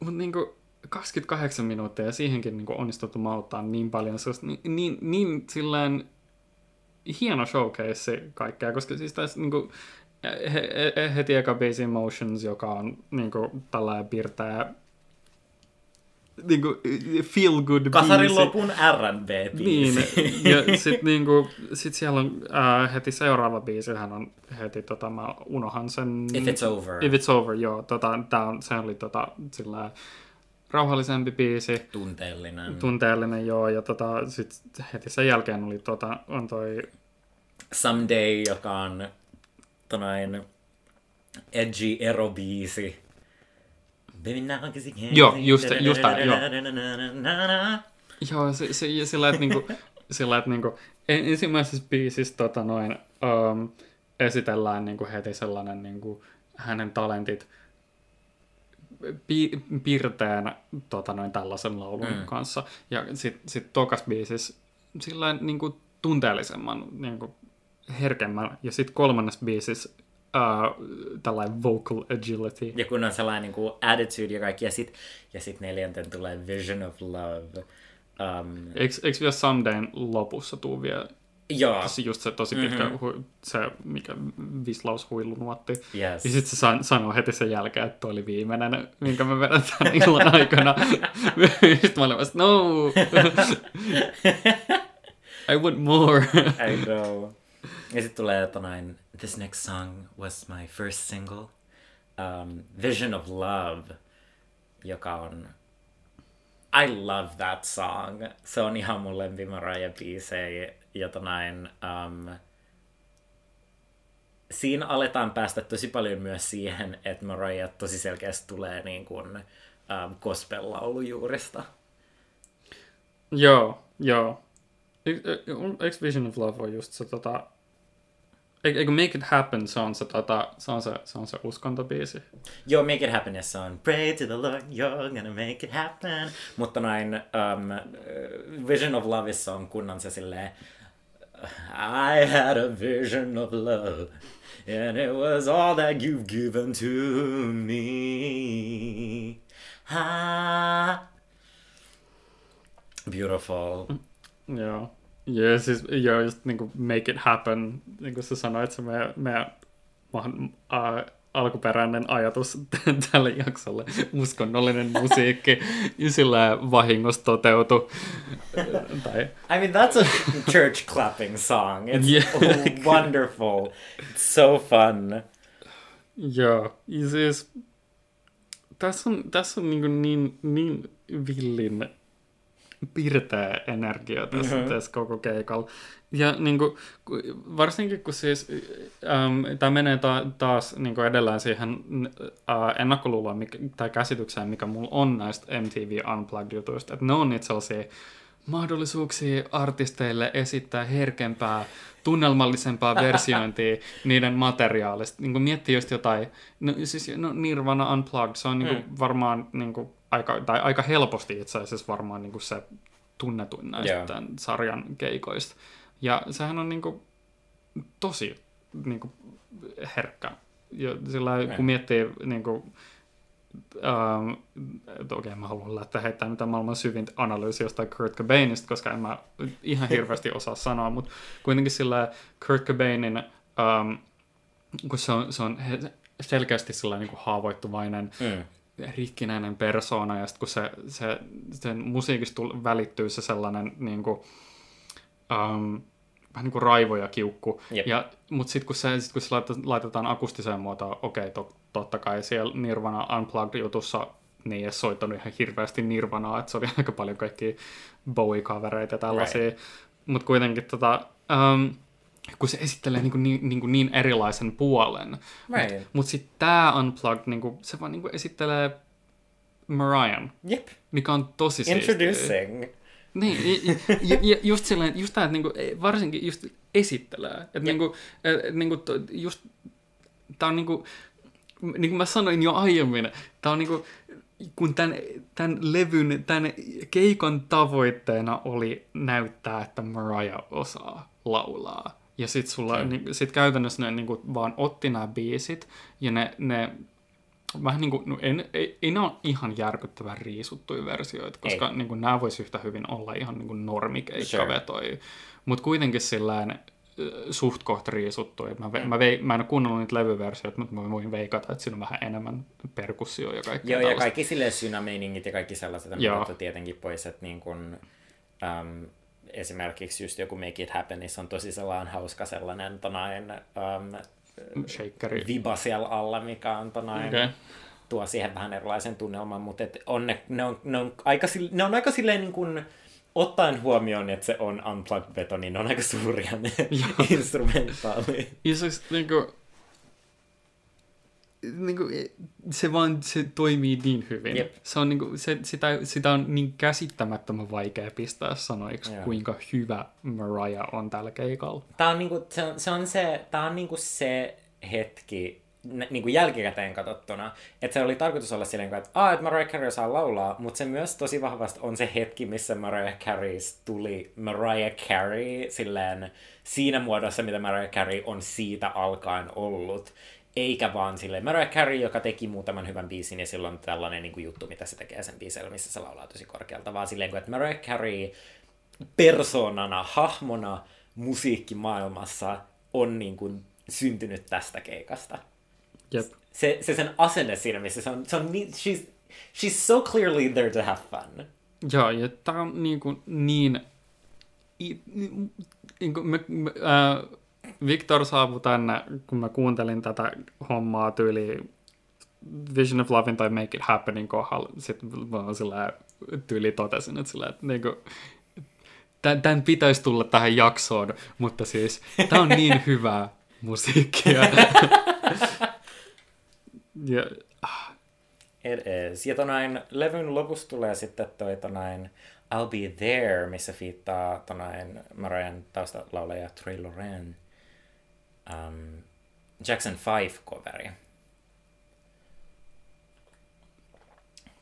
[SPEAKER 1] mutta niinku 28 minuuttia ja siihenkin niinku onnistuttu mauttaa niin paljon. Se niin, niin, niin sillään hieno showcase kaikkea, koska siis tässä niinku, he, he, heti eka Base Emotions, joka on niinku tällainen piirtää niinku feel good
[SPEAKER 2] Kasarin
[SPEAKER 1] biisi.
[SPEAKER 2] lopun R&B-biisi.
[SPEAKER 1] Niin, ja sitten niinku, sit siellä on äh, heti seuraava biisi, hän on heti, tota, mä unohan sen...
[SPEAKER 2] If It's Over.
[SPEAKER 1] If It's Over, joo. Tota, tää on, se oli tota, sillä rauhallisempi biisi,
[SPEAKER 2] Tunteellinen.
[SPEAKER 1] tunteellinen, joo, ja tota, sit heti sen jälkeen oli tota, on toi,
[SPEAKER 2] Someday, joka on tonain edgy ero-biisi. Baby now 'cause you can't
[SPEAKER 1] Joo, just just tää, joo. Joo, se, se, ja sillä, että niinku, sillä, että niinku, en- ensimmäisessä biisissä tota, noin, um, esitellään niinku heti sellainen niinku, hänen talentit pi, pirteän tota, noin tällaisen laulun mm. kanssa. Ja sitten sit tokas biisissä sillä niinku, tunteellisemman, niinku, herkemmän. Ja sitten kolmannessa biisissä uh, tällainen vocal agility.
[SPEAKER 2] Ja kun on sellainen niin kuin attitude ja kaikki, ja sit, ja sit neljänten tulee Vision of Love. Um,
[SPEAKER 1] Eikö, eikö vielä Somedayn lopussa tuu vielä
[SPEAKER 2] joo,
[SPEAKER 1] se just se tosi pitkä, mm-hmm. hu, se mikä vislaus huilunuotti.
[SPEAKER 2] yes.
[SPEAKER 1] Ja sitten se san, sanoo heti sen jälkeen, että toi oli viimeinen, minkä me vedän tämän illan aikana. sitten mä olin vasta, no! I want more.
[SPEAKER 2] I know. Ja sitten tulee tonain, this next song was my first single, um, Vision of Love, joka on, I love that song. Se on ihan mun lempi Mariah biisejä. Ja tonain, um, siinä aletaan päästä tosi paljon myös siihen, että Mariah tosi selkeästi tulee niin kuin, um, gospel-laulujuurista.
[SPEAKER 1] joo, joo. Eikö Vision of Love on just se tota... Eikö Make It Happen, se on se, tota, se, on se, se, on se uskontobiisi.
[SPEAKER 2] Joo, Make It Happiness on Pray to the Lord, you're gonna make it happen. Mutta noin um, Vision of Loveissa on kunnon se silleen I had a vision of love and it was all that you've given to me. Ah. Beautiful.
[SPEAKER 1] Joo. Ja siis, joo, just niinku Make It Happen, niin kuin sä sanoit, se meidän, meidän uh, alkuperäinen ajatus tälle jaksolle, uskonnollinen musiikki, sillä vahingossa toteutui. tai,
[SPEAKER 2] I mean, that's a church clapping song. It's
[SPEAKER 1] Yeah.
[SPEAKER 2] wonderful. It's so fun.
[SPEAKER 1] joo, siis tässä on, tässä on niin, niin, niin villin pirteä energia tässä, mm-hmm. tässä koko keikalla. Ja niin kuin, varsinkin kun siis, ähm, tämä menee ta- taas niin kuin edelleen siihen äh, ennakkoluuloon mikä, tai käsitykseen, mikä mulla on näistä MTV Unplugged-jutuista, että ne on niitä sellaisia mahdollisuuksia artisteille esittää herkempää, tunnelmallisempaa versiointia niiden materiaalista. Niin kuin miettii just jotain, no, siis, no Nirvana Unplugged, se on niin kuin,
[SPEAKER 2] Mm.
[SPEAKER 1] varmaan niin kuin, aika, tai aika helposti itse asiassa varmaan niin kuin se tunnetuin näistä
[SPEAKER 2] Joo.
[SPEAKER 1] tämän sarjan keikoista. Ja sehän on niin kuin, tosi niin kuin, herkkä. Ja sillä
[SPEAKER 2] Niin.
[SPEAKER 1] kun miettii niin kuin, Um, okei, okay, mä haluan lähteä heittämään mitä maailman syvintä analyysiä jostain Kurt Cobainista, koska en mä ihan hirveästi osaa sanoa, mutta kuitenkin sillä Kurt Cobainin, um, kun se on, se on selkeästi sillä niin kuin haavoittuvainen,
[SPEAKER 2] Mm.
[SPEAKER 1] Rikkinäinen persoona, ja sitten kun se, se, sen musiikista tull, välittyy se sellainen niin kuin, um, vähän niin kuin raivo ja kiukku.
[SPEAKER 2] Jep.
[SPEAKER 1] Ja, mutta sitten kun se, sit kun se laitetaan, laitetaan akustiseen muotoon, okei, to, totta kai siellä Nirvana Unplugged-jutussa ne ei edes soittanut ihan hirveästi Nirvanaa, että se oli aika paljon kaikkia Bowie-kavereita ja tällaisia. Right. Mutta kuitenkin tota, um, kun se esittelee niin, niin, niin, niin erilaisen puolen.
[SPEAKER 2] Right.
[SPEAKER 1] Mutta mut sitten tämä Unplugged, niin kuin, se vaan niin kuin esittelee Marian,
[SPEAKER 2] Yep.
[SPEAKER 1] mikä on tosi siistiä.
[SPEAKER 2] Introducing.
[SPEAKER 1] Niin, ja, ja, ja just silleen, just tämä, että niinku, varsinkin just esittelee. Että niinku, et, niinku, just, tää on niinku, niin kuin mä sanoin jo aiemmin, tää on niinku, kun tämän, tämän levyn, tämän keikon tavoitteena oli näyttää, että Mariah osaa laulaa. Ja sit, sulla, mm. niin, sit käytännössä ne niin kuin, vaan otti nämä biisit, ja ne, ne vähän niin kuin, no en, ei, ei ne ole ihan järkyttävän riisuttuja versioita, koska niin kuin, nämä voisi yhtä hyvin olla ihan niin kuin normikeikkavetoja. Sure. Mutta kuitenkin sillä suht kohta riisuttu. Mä, mm. mä, vei, mä en ole kuunnellut niitä levyversioita, mutta mä voin veikata, että siinä on vähän enemmän perkussio ja kaikki.
[SPEAKER 2] Joo, tällaista. ja kaikki sille synameiningit ja kaikki sellaiset on tietenkin pois, että niin kun, äm, esimerkiksi just joku Make It Happen, niin se on tosi sellainen hauska sellainen tonain, äm,
[SPEAKER 1] Shakeri.
[SPEAKER 2] viba siellä alla, mikä on tonain, okay. tuo siihen vähän erilaisen tunnelman, mutta et on ne, ne, on, ne, on aika, ne on aika silleen niin kuin, ottaen huomioon, että se on unplugged-veto, niin ne on aika suuria ne instrumentaali.
[SPEAKER 1] Ja se, niin kuin, niin kuin, se vaan se toimii niin hyvin. Yep. Se on, niin kuin, se, sitä, sitä on niin käsittämättömän vaikea pistää sanoiksi, yeah. kuinka hyvä Mariah on tällä keikalla.
[SPEAKER 2] Tämä on, niin kuin, se, on, se, on se, tämä on niin kuin se hetki, niin kuin jälkikäteen katsottuna, että se oli tarkoitus olla silleen, että, ah, että Mariah Carey saa laulaa, mutta se myös tosi vahvasti on se hetki, missä Mariah Carey tuli Mariah Carey silleen siinä muodossa, mitä Mariah Carey on siitä alkaen ollut. Eikä vaan sille Mariah Carey, joka teki muutaman hyvän biisin ja silloin tällainen niin kuin juttu, mitä se tekee sen biisillä, missä se laulaa tosi korkealta, vaan silleen, että Mariah Carey persoonana, hahmona musiikkimaailmassa on niin kuin syntynyt tästä keikasta.
[SPEAKER 1] Yep.
[SPEAKER 2] Se, se sen asenne siinä, missä se on, se on she's, she's so clearly there to have fun.
[SPEAKER 1] Joo, ja tää on niin, kuin niin, niin kuin me, me, äh, Victor saapui tänne, kun mä kuuntelin tätä hommaa tyyli Vision of Lovin tai Make It Happenin kohdalla. Sitten mä sillä tyyli totesin, että, sillä, että niin kuin, tämän pitäisi tulla tähän jaksoon, mutta siis tämä on niin hyvää musiikkia.
[SPEAKER 2] Ja, ah. It is. Ja tonain, levyn lopussa tulee sitten toi tonain I'll Be There, missä fiittaa tonain Marian taustalaulaja Trey Loren um, Jackson 5-coveri.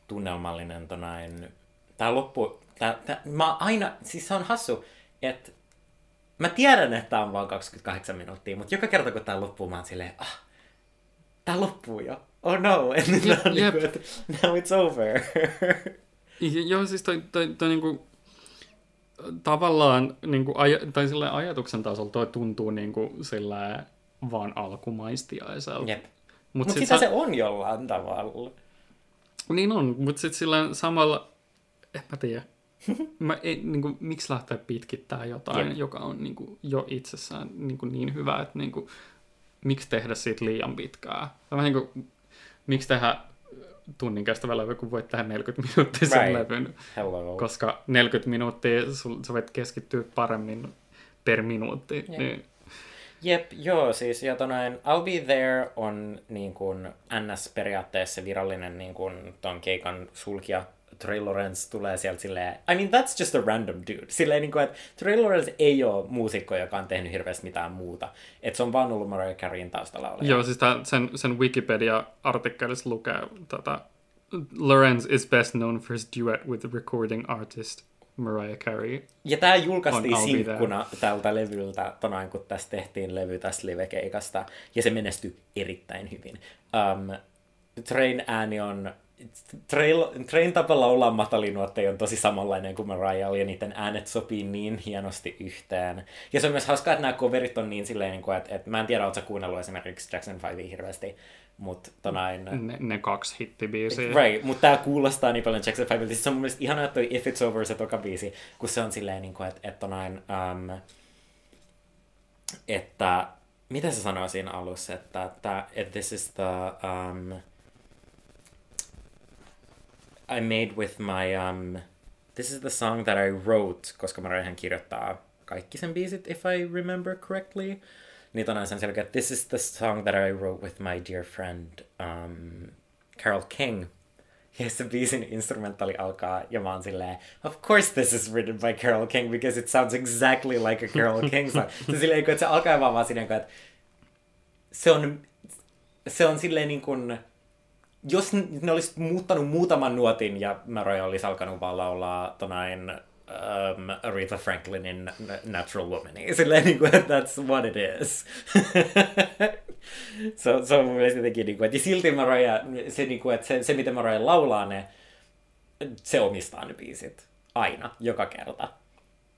[SPEAKER 2] Tunnelmallinen tonain. Tää loppu... Tää, tää, mä aina... Siis se on hassu, että Mä tiedän, että tää on vaan 28 minuuttia, mutta joka kerta kun tää loppuu, mä oon silleen, ah, tää loppuu jo. Oh no, and then yep, yep. Niin kuin, now it's over.
[SPEAKER 1] Joo, siis toi, toi, toi niinku, tavallaan niinku, aj, tai sillä ajatuksen tasolla toi tuntuu niinku, sillä vaan alkumaistiaiselta.
[SPEAKER 2] Jep. Mut, mut sit sitä sa- se on jollain tavalla.
[SPEAKER 1] Niin on, mutta sitten sillä samalla, en mä tiedä, mä en, niin kuin, miksi lähteä pitkittää jotain, Jep. joka on niin kuin, jo itsessään niin, kuin, niin hyvä, että niin kuin, miksi tehdä siitä liian pitkää. Vähän niin kuin, miksi tehdä tunnin kestävä levy, kun voit tehdä 40 minuuttia sen right. levyn.
[SPEAKER 2] Hello.
[SPEAKER 1] Koska 40 minuuttia sul, sä voit keskittyä paremmin per minuutti. Yep. Niin...
[SPEAKER 2] Jep, joo, siis ja tonain I'll Be There on niin kuin NS-periaatteessa virallinen niin kuin ton keikan sulkija Trey Lawrence tulee sieltä silleen, I mean that's just a random dude. Silleen niin kuin, että Trey Lawrence ei ole muusikko, joka on tehnyt hirveästi mitään muuta. Että se on vaan ollut Mariah Careyin taustalla oleva.
[SPEAKER 1] Joo, siis tämän, sen, sen Wikipedia-artikkelissa lukee, tota, Lawrence is best known for his duet with the recording artist Mariah Carey.
[SPEAKER 2] Ja tämä julkaistiin sinkkuna tältä levyltä, tonain kun tässä tehtiin levy tästä livekeikasta, ja se menestyi erittäin hyvin. Um, Train ääni on Train, Train tapa laulaa matalinuotteja on tosi samanlainen kuin Mariah, ja niiden äänet sopii niin hienosti yhteen. Ja se on myös hauskaa, että nämä coverit on niin silleen, niin että, että mä en tiedä, oletko kuunnellut esimerkiksi Jackson 5 hirveästi, mutta tonain...
[SPEAKER 1] Ne, ne kaksi hittibiisiä.
[SPEAKER 2] Right, mutta tämä kuulostaa niin paljon Jackson 5 Siis se on mun mielestä ihanaa, että toi If It's Over se toka biisi, kun se on silleen, niin kuin, että, että tonain... Um, että... Mitä se sanoo siinä alussa, että, että, että this is the... Um, I made with my... Um, this is the song that I wrote, koska Mariah kirjoittaa kaikki sen biisit, if I remember correctly. Niin on sen selkeä, this is the song that I wrote with my dear friend um, Carol King. Ja se biisin instrumentaali alkaa, ja mä oon silleen, of course this is written by Carol King, because it sounds exactly like a Carol King song. se, silleen, että se alkaa vaan vaan silleen, että se on, se on silleen niin kuin, jos ne olisi muuttanut muutaman nuotin ja Mariah olisi alkanut vaan laulaa tonain um, Aretha Franklinin Natural Woman. Silleen niin kuin, that's what it is. se, se on mun mielestä jotenkin, niin kuin, että silti Mariah, se, niin kuin, että se, se miten Mariah laulaa ne, se omistaa ne biisit. Aina, joka kerta.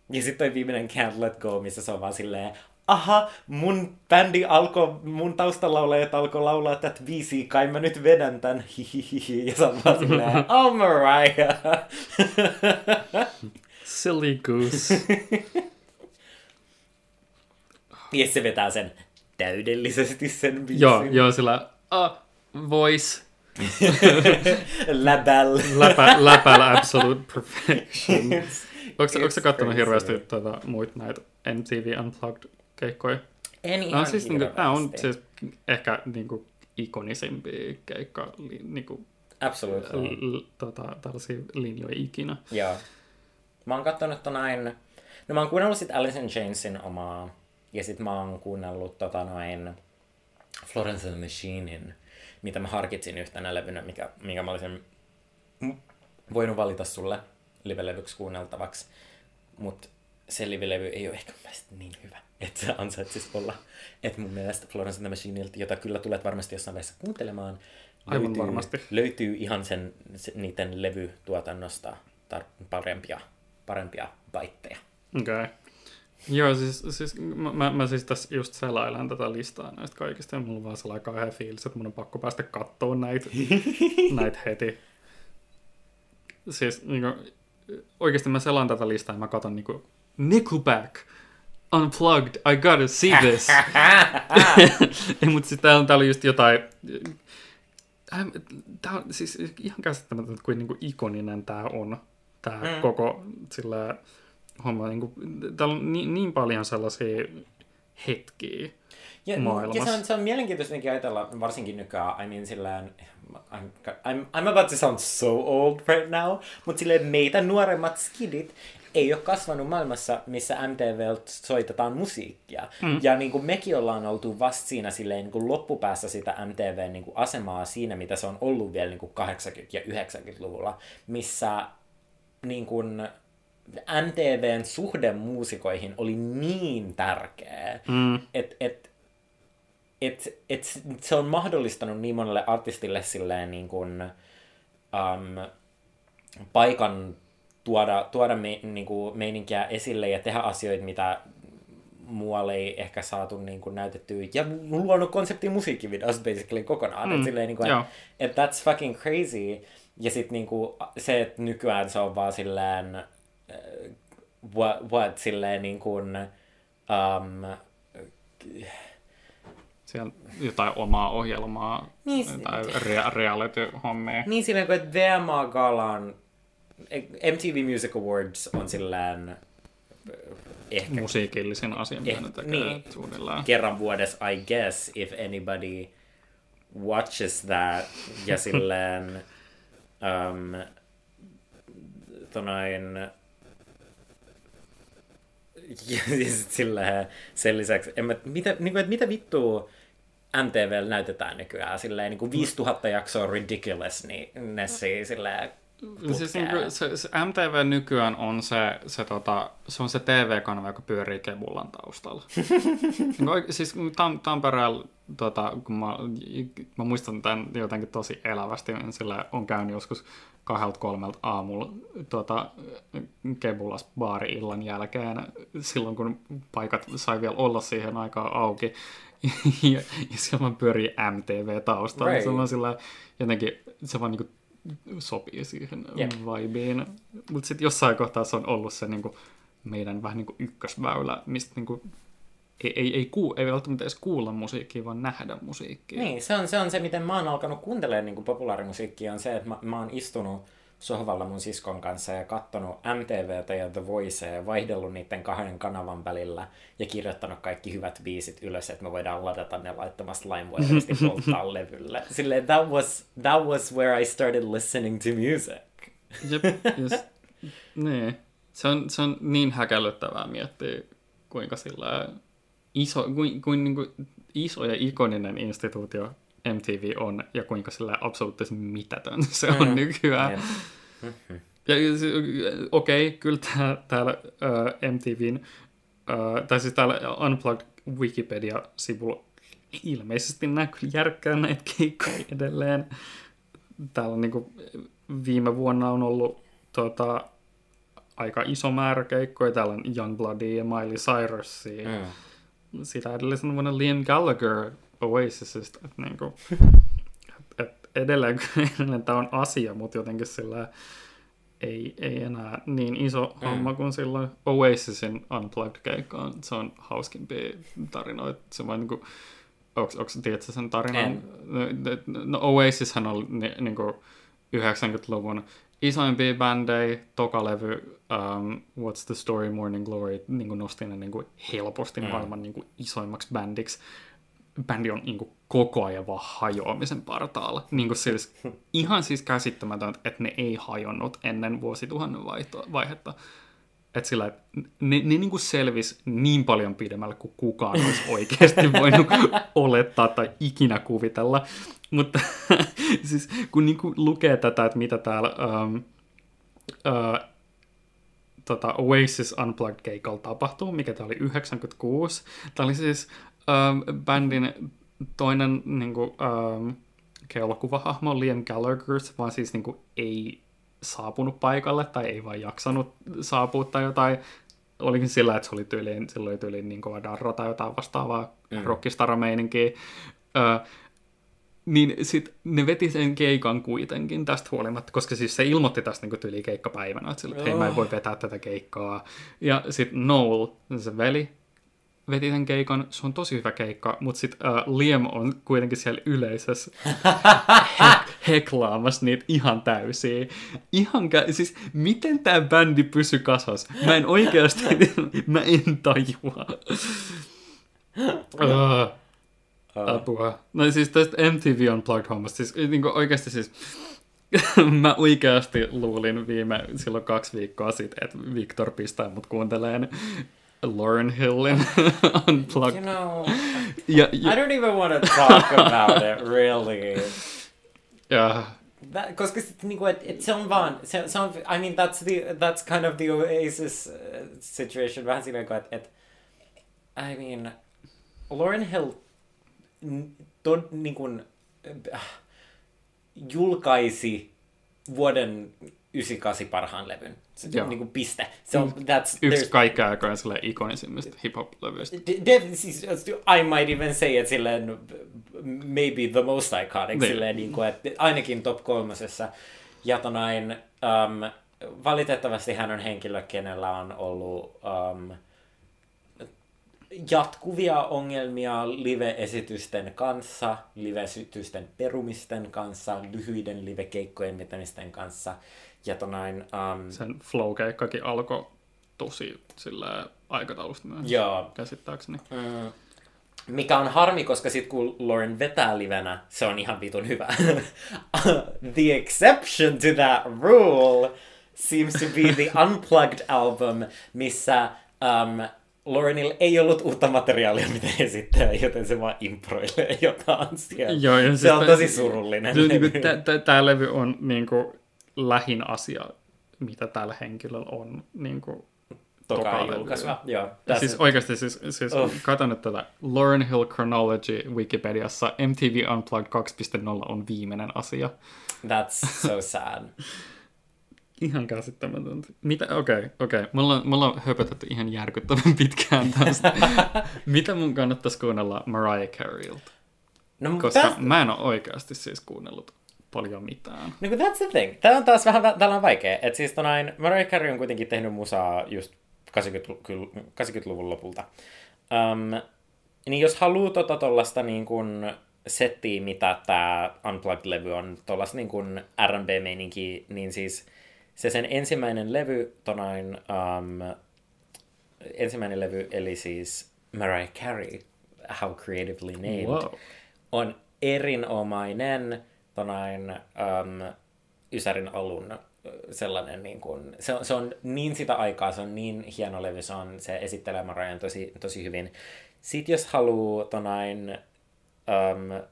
[SPEAKER 2] Ja sitten toi viimeinen Can't Let Go, missä se on vaan silleen, aha, mun bändi alkoi, mun taustalaulajat alkoi laulaa tätä biisiä, kai mä nyt vedän tän, hihihihi, ja sä vaan silleen, oh Mariah.
[SPEAKER 1] Silly goose.
[SPEAKER 2] ja se vetää sen täydellisesti sen biisin.
[SPEAKER 1] joo, joo, sillä uh, voice.
[SPEAKER 2] Läbäl.
[SPEAKER 1] Läpä, läpällä absolute perfection. Onko, sä kattonut hirveästi tuota, muita näitä MTV Unplugged-keikkoja?
[SPEAKER 2] En ihan
[SPEAKER 1] No, siis, niin,
[SPEAKER 2] hirveästi.
[SPEAKER 1] tämä on siis ehkä niin kuin, ikonisimpia keikka, li, niin kuin,
[SPEAKER 2] Absolutely.
[SPEAKER 1] l, tota, tällaisia linjoja ikinä.
[SPEAKER 2] Joo. Mä oon kattonut tonain... No mä oon kuunnellut sit Alice in Chainsin omaa, ja sit mä oon kuunnellut tota noin Florence and the Machinein, mitä mä harkitsin yhtenä levynä, mikä, minkä mä olisin voinut valita sulle livelevyksi kuunneltavaksi. Mut se livelevy ei ole ehkä mun niin hyvä, että se ansaitsisi olla. Että mun mielestä Florence and the Machineilta, jota kyllä tulet varmasti jossain vaiheessa kuuntelemaan,
[SPEAKER 1] Aivan varmasti.
[SPEAKER 2] löytyy ihan sen, se, niiden levytuotannosta tar- parempia, parempia baitteja.
[SPEAKER 1] Okei. Okay. Joo, siis, siis mä, mä, siis tässä just selailen tätä listaa näistä kaikista, ja mulla on vaan sellainen kauhea fiilis, että mun on pakko päästä kattoon näitä, näitä heti. Siis niin kuin, oikeasti mä selaan tätä listaa ja mä katon niin kuin, Nickelback, Unplugged, I gotta see this. Mutta sitten täällä täällä on just jotain, Ähm, Tämä on siis ihan käsittämätöntä, kuin, niin kuin ikoninen tämä on, tämä mm. koko sillä homma. Niin kuin, täällä on niin, niin paljon sellaisia hetkiä
[SPEAKER 2] Ja,
[SPEAKER 1] maailmassa.
[SPEAKER 2] ja se, on, se on mielenkiintoista ajatella, varsinkin nykyään, I mean silleen, I'm, I'm, I'm about to sound so old right now, mutta silleen meitä nuoremmat skidit ei ole kasvanut maailmassa, missä MTV soitetaan musiikkia. Mm. Ja niin kuin mekin ollaan oltu vasta siinä silleen, niin kuin loppupäässä sitä MTV niin kuin asemaa siinä, mitä se on ollut vielä niin kuin 80- ja 90-luvulla, missä niin kuin MTVn suhde muusikoihin oli niin tärkeä, mm. että et, et, et se on mahdollistanut niin monelle artistille silleen niin kuin, um, paikan tuoda, tuoda me, niin kuin meininkiä esille ja tehdä asioita, mitä muualle ei ehkä saatu niin kuin näytettyä. Ja luonut konseptin musiikkivideosta basically kokonaan. Mm, et silleen, niin kuin,
[SPEAKER 1] joo.
[SPEAKER 2] et, that's fucking crazy. Ja sitten niin kuin, se, että nykyään se on vaan silleen, äh, what, what silleen niin kuin, um,
[SPEAKER 1] Siellä jotain omaa ohjelmaa
[SPEAKER 2] Niin,
[SPEAKER 1] tai rea- reality-hommia.
[SPEAKER 2] Niin silleen kuin, että VMA Galan, MTV Music Awards on silleen äh, ehkä
[SPEAKER 1] Musiikillisin asia, mitä
[SPEAKER 2] Eh, niin. kerran vuodessa, I guess, if anybody watches that, ja silleen, um, tonain, ja sit silleen, sen lisäksi, en mä, mitä, niin kuin, että mitä vittua MTVllä näytetään nykyään, silleen niin kuin 5000 jaksoa ridiculous, niin Nessi silleen,
[SPEAKER 1] Siis niin kuin, se, se MTV nykyään on se, se, tota, se, on se TV-kanava, joka pyörii Kebullan taustalla. niin kuin, oike- siis Tam, Tampereella, tota, kun mä, mä muistan tämän jotenkin tosi elävästi, niin sillä on käynyt joskus kahdelta kolmelta aamulla tota, Kebulas baari-illan jälkeen, silloin kun paikat sai vielä olla siihen aikaan auki. ja, ja siellä vaan pyörii MTV taustalla.
[SPEAKER 2] Right.
[SPEAKER 1] Right. Se on sillä jotenkin, se vaan niinku sopii siihen
[SPEAKER 2] Jep.
[SPEAKER 1] vibeen. Mutta sitten jossain kohtaa se on ollut se niinku, meidän vähän niinku ykkösväylä, mistä niinku, ei, ei, ei, kuu, ei välttämättä edes kuulla musiikkia, vaan nähdä musiikkia.
[SPEAKER 2] Niin, se on, se on se, miten mä oon alkanut kuuntelemaan niin populaarimusiikkia, on se, että mä, mä oon istunut sohvalla mun siskon kanssa ja kattonut MTVtä ja The Voicea ja vaihdellut niiden kahden kanavan välillä ja kirjoittanut kaikki hyvät biisit ylös, että me voidaan ladata ne laittamasta LimeWireista polttaa levylle. Silleen, that was, that was where I started listening to music.
[SPEAKER 1] Jep, just, niin. Se on, se on niin häkellyttävää miettiä, kuinka sillä iso, kuin, kuin, niin kuin iso ja ikoninen instituutio MTV on ja kuinka sillä absoluuttisesti mitätön se on mm. nykyään. Mm-hmm. Ja okei, okay, kyllä tää, täällä uh, MTVn, uh, tai siis täällä Unplugged Wikipedia-sivulla ilmeisesti näkyy järkkää näitä keikkoja edelleen. Täällä niin kuin, viime vuonna on ollut tuota, aika iso määrä keikkoja. Täällä on Youngbloody ja Miley Cyrus. Mm. Sitä edellisenä vuonna Liam Gallagher Oasisista. Että niin kuin, et edelleen, edelleen tämä on asia, mutta jotenkin sillä ei, ei enää niin iso mm. homma kuin silloin Oasisin Unplugged-keikka Se on hauskimpia tarinoita. Se vaan niinku, onko, onko tiedätkö sen tarinan? No, no Oasishan oli ni, niinku 90-luvun isoimpia bändejä, toka levy um, What's the Story Morning Glory niin kuin nosti ne niin kuin helposti mm. maailman niin kuin isoimmaksi bändiksi. Bändi on niin kuin koko ajan vaan hajoamisen partaalla. Niin kuin siis, ihan siis käsittämätöntä, että ne ei hajonnut ennen vuosituhannen vaihto, vaihetta. Että sillä, että ne, ne niin kuin selvisi niin paljon pidemmälle kuin kukaan olisi oikeasti voinut olettaa tai ikinä kuvitella. Mutta siis kun niin kuin lukee tätä, että mitä täällä um, uh, tota Oasis Unplugged-keikalla tapahtuu, mikä tämä oli 96. Tämä oli siis um, bändin toinen niin kuin, um, kelokuvahahmo Liam Gallagher, vaan siis niin kuin, ei saapunut paikalle tai ei vaan jaksanut saapua tai jotain. Olikin sillä, että se oli tyyliin, silloin oli tyyliin niin kova darro tai jotain vastaavaa mm. rockistara-meininkiä. Uh, niin sit ne veti sen keikan kuitenkin tästä huolimatta, koska siis se ilmoitti tästä niin tyyli keikkapäivänä, että, sille, että hei mä en voi vetää tätä keikkaa. Ja sitten Noel, se veli, veti sen keikan, se on tosi hyvä keikka, mutta sitten uh, Liam on kuitenkin siellä yleisössä he- heklaamassa niitä ihan täysiä. Ihan kä- siis miten tämä bändi pysy kasas? Mä en oikeasti, mä en tajua. uh. Apua. No siis tästä MTV Unplugged-hommasta, siis niin kuin oikeasti siis mä oikeasti luulin viime silloin kaksi viikkoa sitten, että Victor pistää mut kuunteleen Lauren Hillin Unplugged.
[SPEAKER 2] You know, ja, ja, I don't even want to talk about it, really.
[SPEAKER 1] Yeah.
[SPEAKER 2] That, koska sitten niinku, et, et se on vaan, se, se I mean that's, the, that's kind of the Oasis uh, situation, vähän silleen, että et, I mean, Lauren Hill to, niin kuin, äh, julkaisi vuoden 98 parhaan levyn. Se, Joo. niin kuin piste. Se on, that's,
[SPEAKER 1] Yksi kaikkea aikojen ikonisimmista hip-hop-levyistä.
[SPEAKER 2] siis, I might even say it silleen, maybe the most iconic, niin. silleen, niin kuin, että ainakin top kolmosessa. Ja tonain, um, valitettavasti hän on henkilö, kenellä on ollut um, jatkuvia ongelmia live-esitysten kanssa, live-esitysten perumisten kanssa, lyhyiden live-keikkojen vetämisten kanssa. Ja tonain, um,
[SPEAKER 1] Sen flow-keikkakin alkoi tosi sillä aikataulusta myös,
[SPEAKER 2] joo.
[SPEAKER 1] käsittääkseni.
[SPEAKER 2] Mm, mikä on harmi, koska sit kun Lauren vetää livenä, se on ihan vitun hyvä. the exception to that rule seems to be the Unplugged album, missä um, Laurenilla ei ollut uutta materiaalia, mitä esittää, joten se vaan improilee jotain siellä. Joo, ja se siis on tosi surullinen
[SPEAKER 1] levy. Niin Tämä levy on niin kuin, lähin asia, mitä tällä henkilöllä on niin kuin,
[SPEAKER 2] toka julkaisua. Joo,
[SPEAKER 1] siis oikeasti, siis, siis oh. katon nyt tätä Lauren Hill Chronology Wikipediassa MTV Unplugged 2.0 on viimeinen asia.
[SPEAKER 2] That's so sad.
[SPEAKER 1] Ihan käsittämätöntä. Mitä? Okei, okay, okei. Okay. Me, ollaan, me ollaan höpötetty ihan järkyttävän pitkään tästä. Mitä mun kannattaisi kuunnella Mariah Careylta? No, Koska tästä... mä en ole oikeasti siis kuunnellut paljon mitään.
[SPEAKER 2] No that's the thing. Tämä on taas vähän tällä on vaikea. Että siis tonain, Mariah Carey on kuitenkin tehnyt musaa just 80, luvun lopulta. Um, niin jos haluaa tota tollasta niin kuin settiä, mitä tämä Unplugged-levy on, tuollaista niin kuin R&B-meininki, niin siis se sen ensimmäinen levy, tonain, um, ensimmäinen levy, eli siis Mariah Carey, How Creatively Named,
[SPEAKER 1] Wow.
[SPEAKER 2] on erinomainen tonain, um, Ysärin alun ö, sellainen, niin kuin, se, on, se on niin sitä aikaa, se on niin hieno levy, se, on, se esittelee Marian tosi, tosi hyvin. Sitten jos haluaa tonain, um,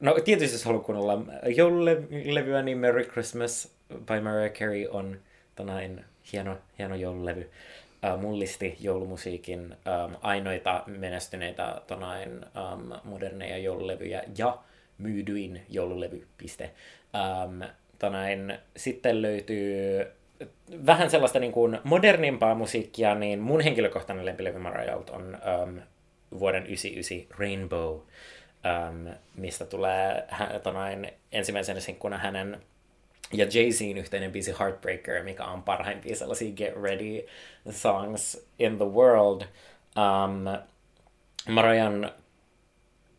[SPEAKER 2] no tietysti jos haluaa kuunnella joululevyä, niin Merry Christmas by Mariah Carey on tonain hieno, hieno joululevy. Uh, mullisti joulumusiikin um, ainoita menestyneitä tonain, um, moderneja joululevyjä ja myydyin joululevy, piste. Tonain, sitten löytyy vähän sellaista niin kuin modernimpaa musiikkia, niin mun henkilökohtainen lempilevy Mariaht on um, vuoden 99 Rainbow, um, mistä tulee tonain, ensimmäisenä sinkkuna hänen ja Jay-Zin yhteinen biisi Heartbreaker, mikä on parhaimpia sellaisia Get Ready songs in the world. Um, Marian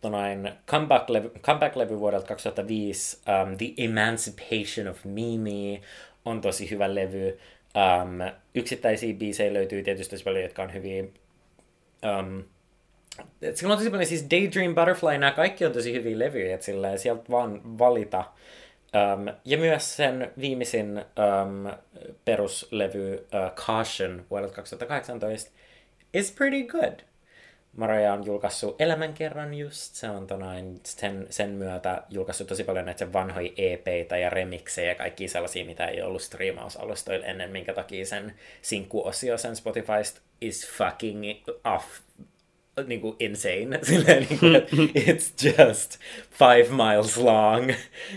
[SPEAKER 2] tonain comeback-levy, comeback-levy vuodelta 2005, um, The Emancipation of Mimi, on tosi hyvä levy. Um, yksittäisiä biisejä löytyy tietysti tosi paljon, jotka on hyviä. Um, sillä on tosi paljon siis Daydream Butterfly, nämä kaikki on tosi hyviä levyjä, että sieltä vaan valita. Um, ja myös sen viimeisin um, peruslevy uh, Caution vuodelta 2018 is pretty good. Mariah on julkaissut elämänkerran just, se on tonain, sen, sen myötä julkaissut tosi paljon näitä vanhoja EPitä ja remiksejä ja kaikki sellaisia, mitä ei ollut striimausalustoilla ennen, minkä takia sen sinkkuosio sen Spotifysta is fucking off niin kuin insane, silleen niin kuin, että it's just five miles long,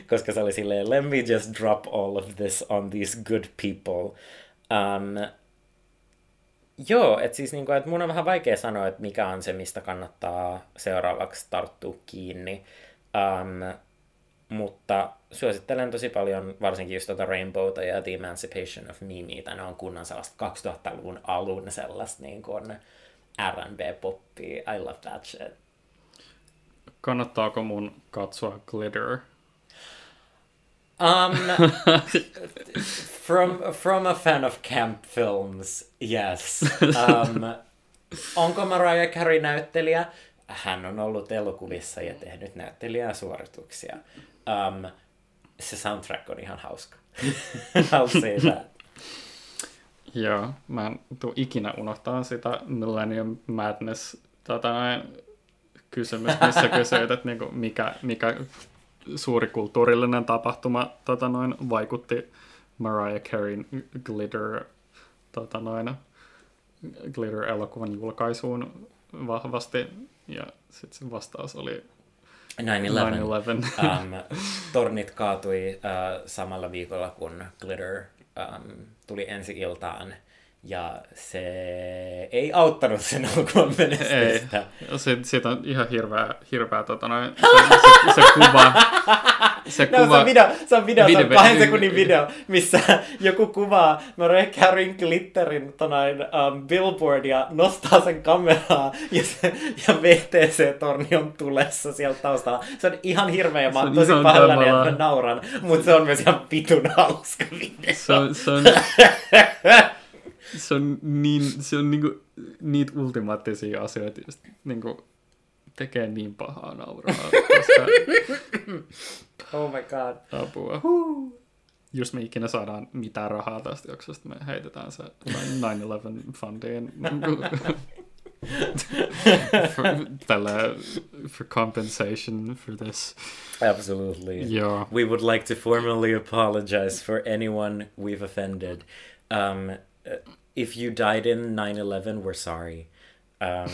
[SPEAKER 2] koska se oli silleen, let me just drop all of this on these good people. Um, Joo, että siis niinku, et mun on vähän vaikea sanoa, että mikä on se, mistä kannattaa seuraavaksi tarttua kiinni. Um, mutta suosittelen tosi paljon varsinkin just tuota Rainbowta ja The Emancipation of Mimi, ne on kunnan sellaista 2000-luvun alun sellaista niin kuin R&B-poppia. I love that shit.
[SPEAKER 1] Kannattaako mun katsoa Glitter?
[SPEAKER 2] Um, from from a fan of camp films, yes. Um, onko Mariah Carey näyttelijä? Hän on ollut elokuvissa ja tehnyt näyttelijäsuorituksia. Um, se soundtrack on ihan hauska. I'll say that.
[SPEAKER 1] Joo, mä en tuu ikinä unohtaa sitä Millennium Madness tota, näin, kysymys, missä kysyit, että niinku, mikä, mikä suuri kulttuurillinen tapahtuma tota, noin, vaikutti Mariah Careyn Glitter, tota, noin, Glitter-elokuvan julkaisuun vahvasti. Ja sitten se vastaus oli
[SPEAKER 2] 9-11.
[SPEAKER 1] 9-11.
[SPEAKER 2] Um, tornit kaatui uh, samalla viikolla, kun Glitter um, tuli ensi iltaan. Ja se ei auttanut sen
[SPEAKER 1] Ei,
[SPEAKER 2] menestystä.
[SPEAKER 1] se, siitä on ihan hirveä, hirveä tota noin, se, se, se kuva, se
[SPEAKER 2] No, se
[SPEAKER 1] kuva,
[SPEAKER 2] on video, se on, video, se on
[SPEAKER 1] Video-
[SPEAKER 2] kahden sekunnin video, missä joku kuvaa Mariah Careyn glitterin tonain, um, billboardia, nostaa sen kameraa ja, se, ja VTC-torni on tulessa sieltä taustalla. Se on ihan hirveä ja mä
[SPEAKER 1] Se
[SPEAKER 2] oon
[SPEAKER 1] on
[SPEAKER 2] tosi
[SPEAKER 1] ihan
[SPEAKER 2] pahoillani, että mä nauran, mutta se on myös ihan pitun hauska video.
[SPEAKER 1] se on, se on, se on, niin, se on niinku, niitä ultimaattisia asioita, just niinku, tekee niin pahaa nauraa, koska
[SPEAKER 2] Oh my god.
[SPEAKER 1] apua. Jos me ikinä saadaan mitään rahaa tästä jaksosta, me heitetään se 9-11 fundiin for, tällä, for compensation for this.
[SPEAKER 2] Absolutely.
[SPEAKER 1] Joo.
[SPEAKER 2] We would like to formally apologize for anyone we've offended. Um, if you died in 9/11, we're sorry. Um,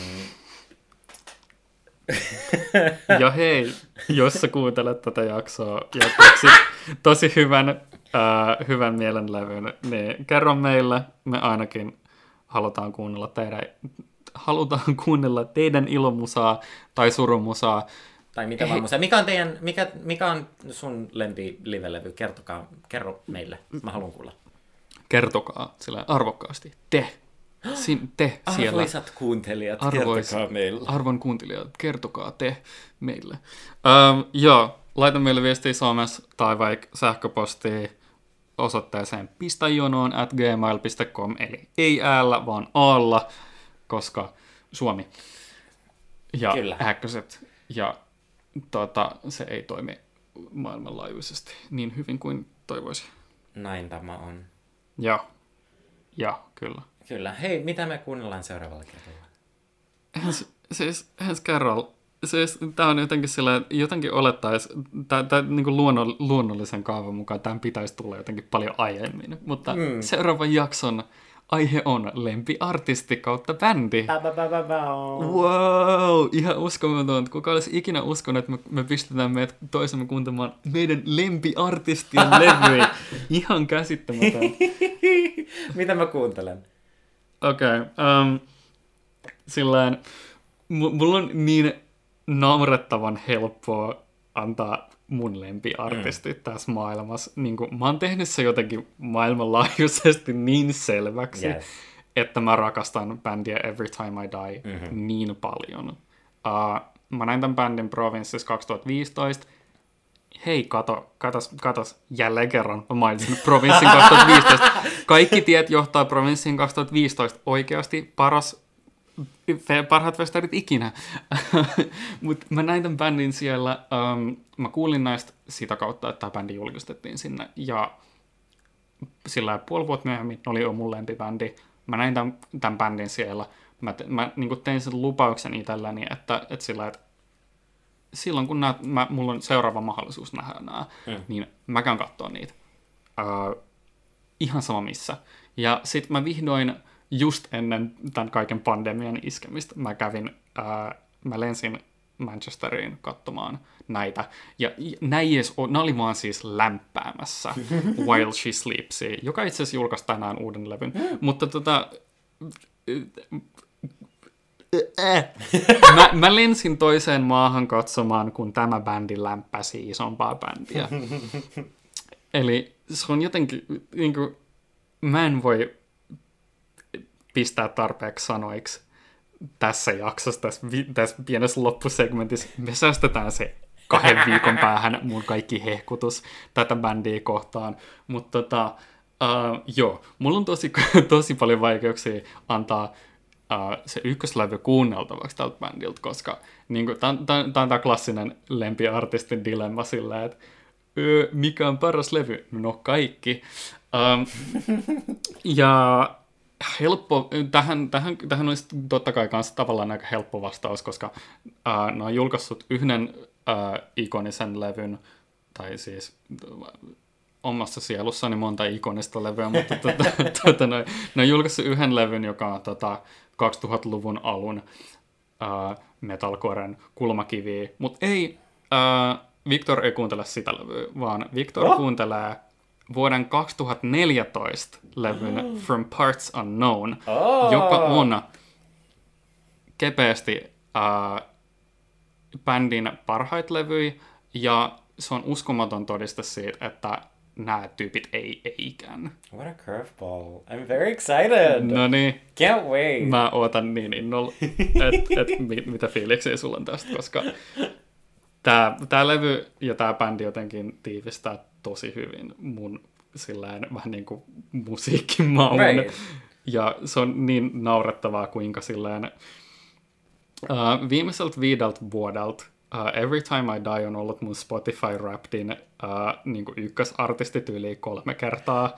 [SPEAKER 1] Ja hei, jos sä kuuntelet tätä jaksoa ja tosi, tosi hyvän, äh, hyvän mielenlevyn, niin kerro meille. Me ainakin halutaan kuunnella teidän, halutaan kuunnella teidän ilomusaa tai surumusaa.
[SPEAKER 2] tai mitä vaan musa. Mikä on, teidän, mikä, mikä on sun lempi livelevy? Kertokaa, kerro meille. Mä haluan kuulla.
[SPEAKER 1] Kertokaa sillä arvokkaasti te Sin, te siellä.
[SPEAKER 2] Arvoisat kuuntelijat,
[SPEAKER 1] Arvois,
[SPEAKER 2] kertokaa meille.
[SPEAKER 1] Arvon kuuntelijat, kertokaa te meille. Um, joo, laita meille viestiä somessa tai vaikka sähköpostia osoitteeseen pistajonoon at gmail.com, eli ei äällä, vaan aalla, koska Suomi ja
[SPEAKER 2] Kyllä.
[SPEAKER 1] äkköset ja tota, se ei toimi maailmanlaajuisesti niin hyvin kuin toivoisi.
[SPEAKER 2] Näin tämä on.
[SPEAKER 1] Ja, ja kyllä.
[SPEAKER 2] Kyllä. Hei, mitä me kuunnellaan seuraavalla kerralla?
[SPEAKER 1] Hans, siis Hans Carroll, siis tämä on jotenkin sillä, jotenkin olettaisi, tämä niin luonno, luonnollisen kaavan mukaan tämän pitäisi tulla jotenkin paljon aiemmin, mutta mm. seuraavan jakson aihe on lempiartisti kautta bändi. Wow, ihan uskomaton. Kuka olisi ikinä uskonut, että me, me pistetään meidät toisemme kuuntelemaan meidän lempiartistien levyjä. Ihan käsittämätön.
[SPEAKER 2] mitä mä kuuntelen?
[SPEAKER 1] Okei. Okay, um, sillään, m- mulla on niin naurettavan helppoa antaa mun lempiartisti mm. tässä maailmassa. Niin kun, mä oon tehnyt se jotenkin maailmanlaajuisesti niin selväksi,
[SPEAKER 2] Yes.
[SPEAKER 1] että mä rakastan bändiä Every Time I Die mm-hmm. niin paljon. Uh, mä näin tämän bändin Provinces 2015. Hei, kato, katos, katos, jälleen kerran mä mainitsin Provinssin 2015. Kaikki tiet johtaa Provinssin 2015. Oikeasti paras parhaat festarit ikinä. Mutta mä näin tämän bändin siellä, um, mä kuulin näistä sitä kautta, että tämä bändi julkistettiin sinne, ja sillä puoli vuotta myöhemmin ne oli jo mun lempibändi. Mä näin tämän, tämän bändin siellä. Mä, te, mä niin tein sen lupauksen itselleni, että, että sillä, että silloin kun nää, mä, mulla on seuraava mahdollisuus nähdä nämä, mm. niin mä käyn katsoa niitä. Uh, ihan sama missä. Ja sitten mä vihdoin just ennen tämän kaiken pandemian iskemistä mä kävin, ää, mä lensin Manchesteriin katsomaan näitä. Ja näin edes, nämä oli vaan siis lämpäämässä While She Sleeps, joka itse asiassa julkaisi tänään uuden levyn. Mutta tota, mä, mä lensin toiseen maahan katsomaan, kun tämä bändi lämpäsi isompaa bändiä. Eli se on jotenkin, niin kuin, mä en voi pistää tarpeeksi sanoiksi tässä jaksossa, tässä, vi- tässä pienessä loppusegmentissä. Me säästetään se kahden viikon päähän mun kaikki hehkutus tätä bändiä kohtaan. Mutta tota, uh, joo, mulla on tosi, tosi paljon vaikeuksia antaa uh, se ykköslevy kuunneltavaksi tältä bändiltä, koska niin tämä on tämä klassinen lempiartistin dilemma sillä, että öö, mikä on paras levy? No kaikki. Um, ja helppo, tähän, tähän, tähän olisi totta kai myös tavallaan aika helppo vastaus, koska uh, ne on julkaissut yhden uh, ikonisen levyn, tai siis omassa sielussani monta ikonista levyä, mutta tuota, tuota, ne, ne on julkaissut yhden levyn, joka on tota, 2000-luvun alun uh, metalcoren kulmakiviä, mutta ei, uh, Victor ei kuuntele sitä levyä, vaan Victor oh. kuuntelee vuoden 2014 levyn mm. From Parts Unknown,
[SPEAKER 2] Oh.
[SPEAKER 1] joka on kepeästi uh, bändin parhaita levyjä, ja se on uskomaton todiste siitä, että nämä tyypit ei, ikään.
[SPEAKER 2] What a curveball. I'm very excited.
[SPEAKER 1] No niin,
[SPEAKER 2] Can't wait.
[SPEAKER 1] mä ootan niin innolla, että et, mi, mitä fiiliksiä sulla on tästä, koska tämä tää levy ja tämä bändi jotenkin tiivistää tosi hyvin mun sillään vähän niin kuin musiikkimaun.
[SPEAKER 2] Right.
[SPEAKER 1] Ja se on niin naurettavaa, kuinka silleen uh, viimeiseltä viideltä vuodelta uh, Every Time I Die on ollut mun Spotify Wrappedin uh, niin kuin ykkösartistityyliin kolme kertaa.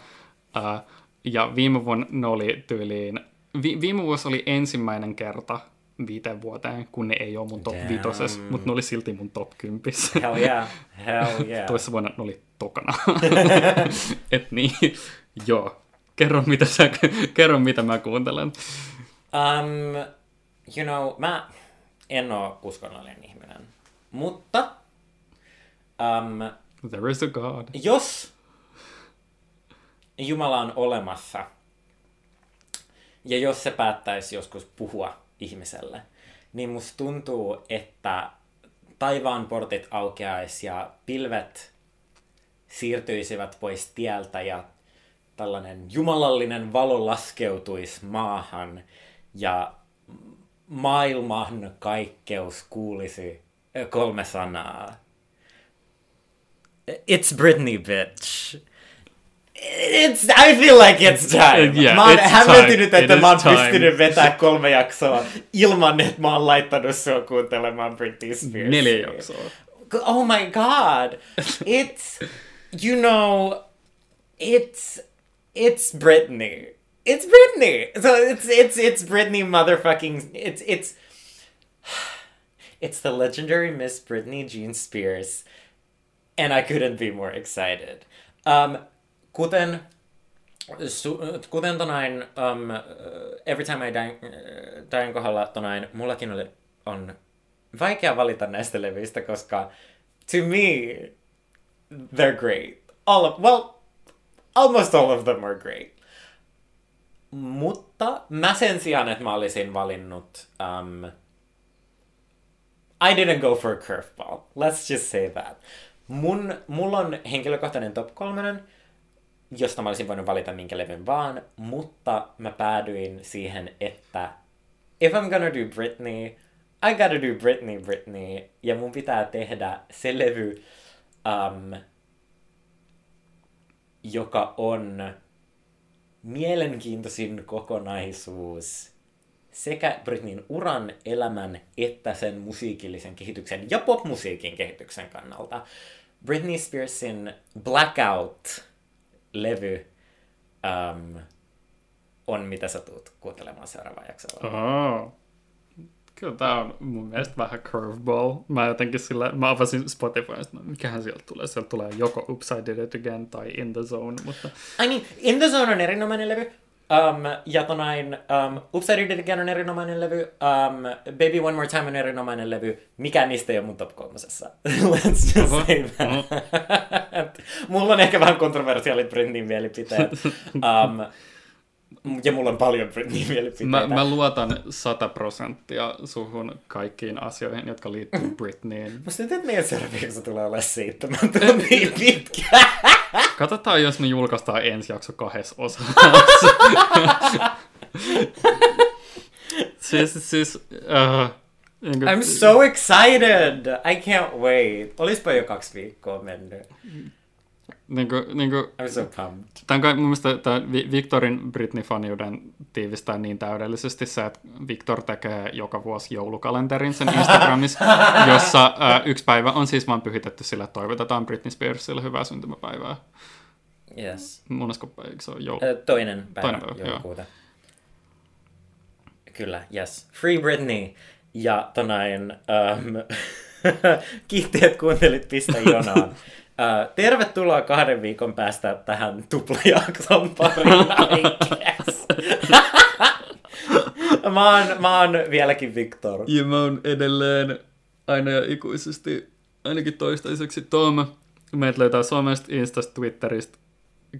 [SPEAKER 1] Uh, ja viime vuonna ne oli tyyliin, vi, viime vuosi oli ensimmäinen kerta viiteen vuoteen, kun ne ei ole mun top
[SPEAKER 2] Damn.
[SPEAKER 1] vitoses, mutta ne oli silti mun top kympissä.
[SPEAKER 2] Hell yeah. Hell yeah.
[SPEAKER 1] Toissa vuonna ne oli tokana. Et niin, joo. Kerro mitä, sä, kerro mitä mä kuuntelen.
[SPEAKER 2] Um, you know, mä en oo uskonnollinen ihminen. Mutta um,
[SPEAKER 1] There is a God.
[SPEAKER 2] jos Jumala on olemassa, ja jos se päättäisi joskus puhua ihmiselle, niin musta tuntuu, että taivaan portit aukeaisi ja pilvet siirtyisivät pois tieltä ja tällainen jumalallinen valo laskeutuisi maahan ja maailman kaikkeus kuulisi kolme sanaa. It's Britney, bitch. It's, I feel like it's time.
[SPEAKER 1] Yeah,
[SPEAKER 2] mä oon
[SPEAKER 1] it's
[SPEAKER 2] hämmentynyt,
[SPEAKER 1] time.
[SPEAKER 2] että
[SPEAKER 1] It
[SPEAKER 2] mä oon pystynyt vetämään kolme jaksoa ilman, että mä oon laittanut sua kuuntelemaan Britney Spears.
[SPEAKER 1] Neljä jaksoa.
[SPEAKER 2] Oh my god. It's, you know, it's, it's Britney. It's Britney. So it's, it's, it's Britney motherfucking, it's, it's, it's the legendary Miss Britney Jean Spears. And I couldn't be more excited. Um, kuten, su, kuten tonain, um, every time I die, kohdalla tonain, mullakin oli, on vaikea valita näistä levyistä, koska to me, they're great. All of, well, almost all of them are great. Mutta mä sen sijaan, että mä olisin valinnut um, I didn't go for a curveball. Let's just say that. Mun, mulla on henkilökohtainen top kolmonen, josta mä olisin voinut valita minkä levyn vaan, mutta mä päädyin siihen, että if I'm gonna do Britney, I gotta do Britney, Britney, ja mun pitää tehdä se levy, um, joka on mielenkiintoisin kokonaisuus sekä Britneyn uran, elämän että sen musiikillisen kehityksen ja popmusiikin kehityksen kannalta. Britney Spearsin Blackout-levy um, on mitä sä tuut kuuntelemaan seuraavaan jaksolla.
[SPEAKER 1] Oh. Kyllä tää on mun mielestä vähän curveball. Mä jotenkin sillä, mä avasin Spotifysta, no mikähän sieltä tulee. Sieltä tulee joko Upside Did It Again tai In The Zone, mutta
[SPEAKER 2] I mean, In the Zone on erinomainen levy. Um, ja tonain, um, Upside Down Again on erinomainen levy. Um, Baby One More Time on erinomainen levy. Mikään niistä ei ole mun top kolmosessa. Let's just
[SPEAKER 1] Oho,
[SPEAKER 2] say that. mulla on ehkä vähän kontroversiaalit Britneyn mielipiteet. Um, ja mulla on paljon Britneyn mielipiteitä.
[SPEAKER 1] mä, mä luotan 100 prosenttia suhun kaikkiin asioihin, jotka liittyy Britneyin.
[SPEAKER 2] Musta tuntuu, että meidän seuraava jakso tulee olemaan seitsemän tuntia pitkä.
[SPEAKER 1] Katsotaan, jos me julkaistaan ensi jakso kahdessa osassa. siis, siis, uh, niin kuin,
[SPEAKER 2] I'm so excited! I can't wait. Olispa jo kaksi viikkoa mennyt.
[SPEAKER 1] Niin kuin, niin kuin,
[SPEAKER 2] I'm so pumped.
[SPEAKER 1] Tämän kai, mun mielestä tämän Vi- Victorin Britney-faniuden tiivistää niin täydellisesti se, että Victor tekee joka vuosi joulukalenterin sen Instagramissa, jossa ää, yksi päivä on siis vaan pyhitetty sille, että toivotetaan Britney Spearsille hyvää syntymäpäivää.
[SPEAKER 2] Yes.
[SPEAKER 1] Monesko päivä se on joulu?
[SPEAKER 2] Toinen päivä,
[SPEAKER 1] Toinen päivä, joo.
[SPEAKER 2] joulukuuta. Kyllä, yes. Free Britney. Ja tonain, um, kiitti, että kuuntelit Pistä Jonaan. Uh, tervetuloa kahden viikon päästä tähän tuplajakson pariin, mä, oon, mä oon vieläkin Victor.
[SPEAKER 1] Ja mä oon edelleen aina ja ikuisesti, ainakin toistaiseksi Tom. Meitä löytää somesta, Instasta, Twitteristä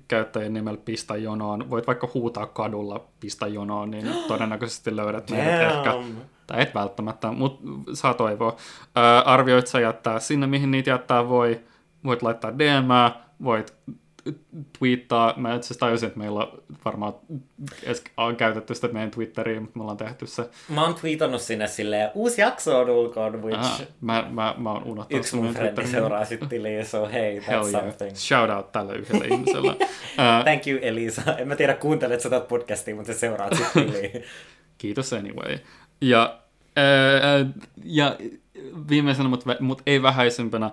[SPEAKER 1] käyttäjän nimellä Pistä jonoon. Voit vaikka huutaa kadulla Pistä jonoon, niin todennäköisesti löydät meidät ehkä. Tai et välttämättä, mutta saa toivoa. Ää, arvioit sä jättää sinne, mihin niitä jättää voi. Voit laittaa DM, voit twiittaa. Mä itse asiassa tajusin, että meillä on varmaan edes on käytetty sitä meidän Twitteriin, mutta me ollaan tehty se.
[SPEAKER 2] Mä oon tweetannut sinne silleen, uusi jakso on ulkoon, which
[SPEAKER 1] Aha, mä, mä, mä oon unohtanut
[SPEAKER 2] yksi mun frendi seuraa sit tiliin, so hey, that's
[SPEAKER 1] Hell yeah.
[SPEAKER 2] something.
[SPEAKER 1] Shout out tälle yhdelle ihmiselle. Ää,
[SPEAKER 2] Thank you Elisa. En mä tiedä kuuntelet sä tätä podcastia, mutta sä seuraat sit tiliin.
[SPEAKER 1] kiitos anyway. Ja, ää, ja viimeisenä, mutta mut ei vähäisempänä,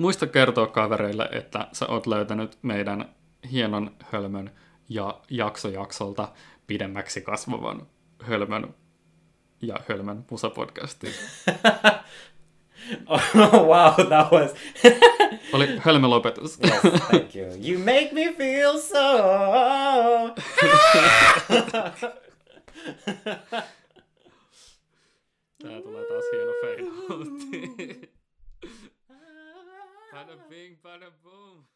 [SPEAKER 1] muista kertoa kavereille, että sä oot löytänyt meidän hienon hölmön ja jakso jaksolta pidemmäksi kasvavan hölmön ja hölmön musapodcastin.
[SPEAKER 2] oh, wow, that was...
[SPEAKER 1] Oli hölmö lopetus.
[SPEAKER 2] yes, thank you. You make me feel so...
[SPEAKER 1] Tää tulee taas hieno fade. Bada bing, bada boom.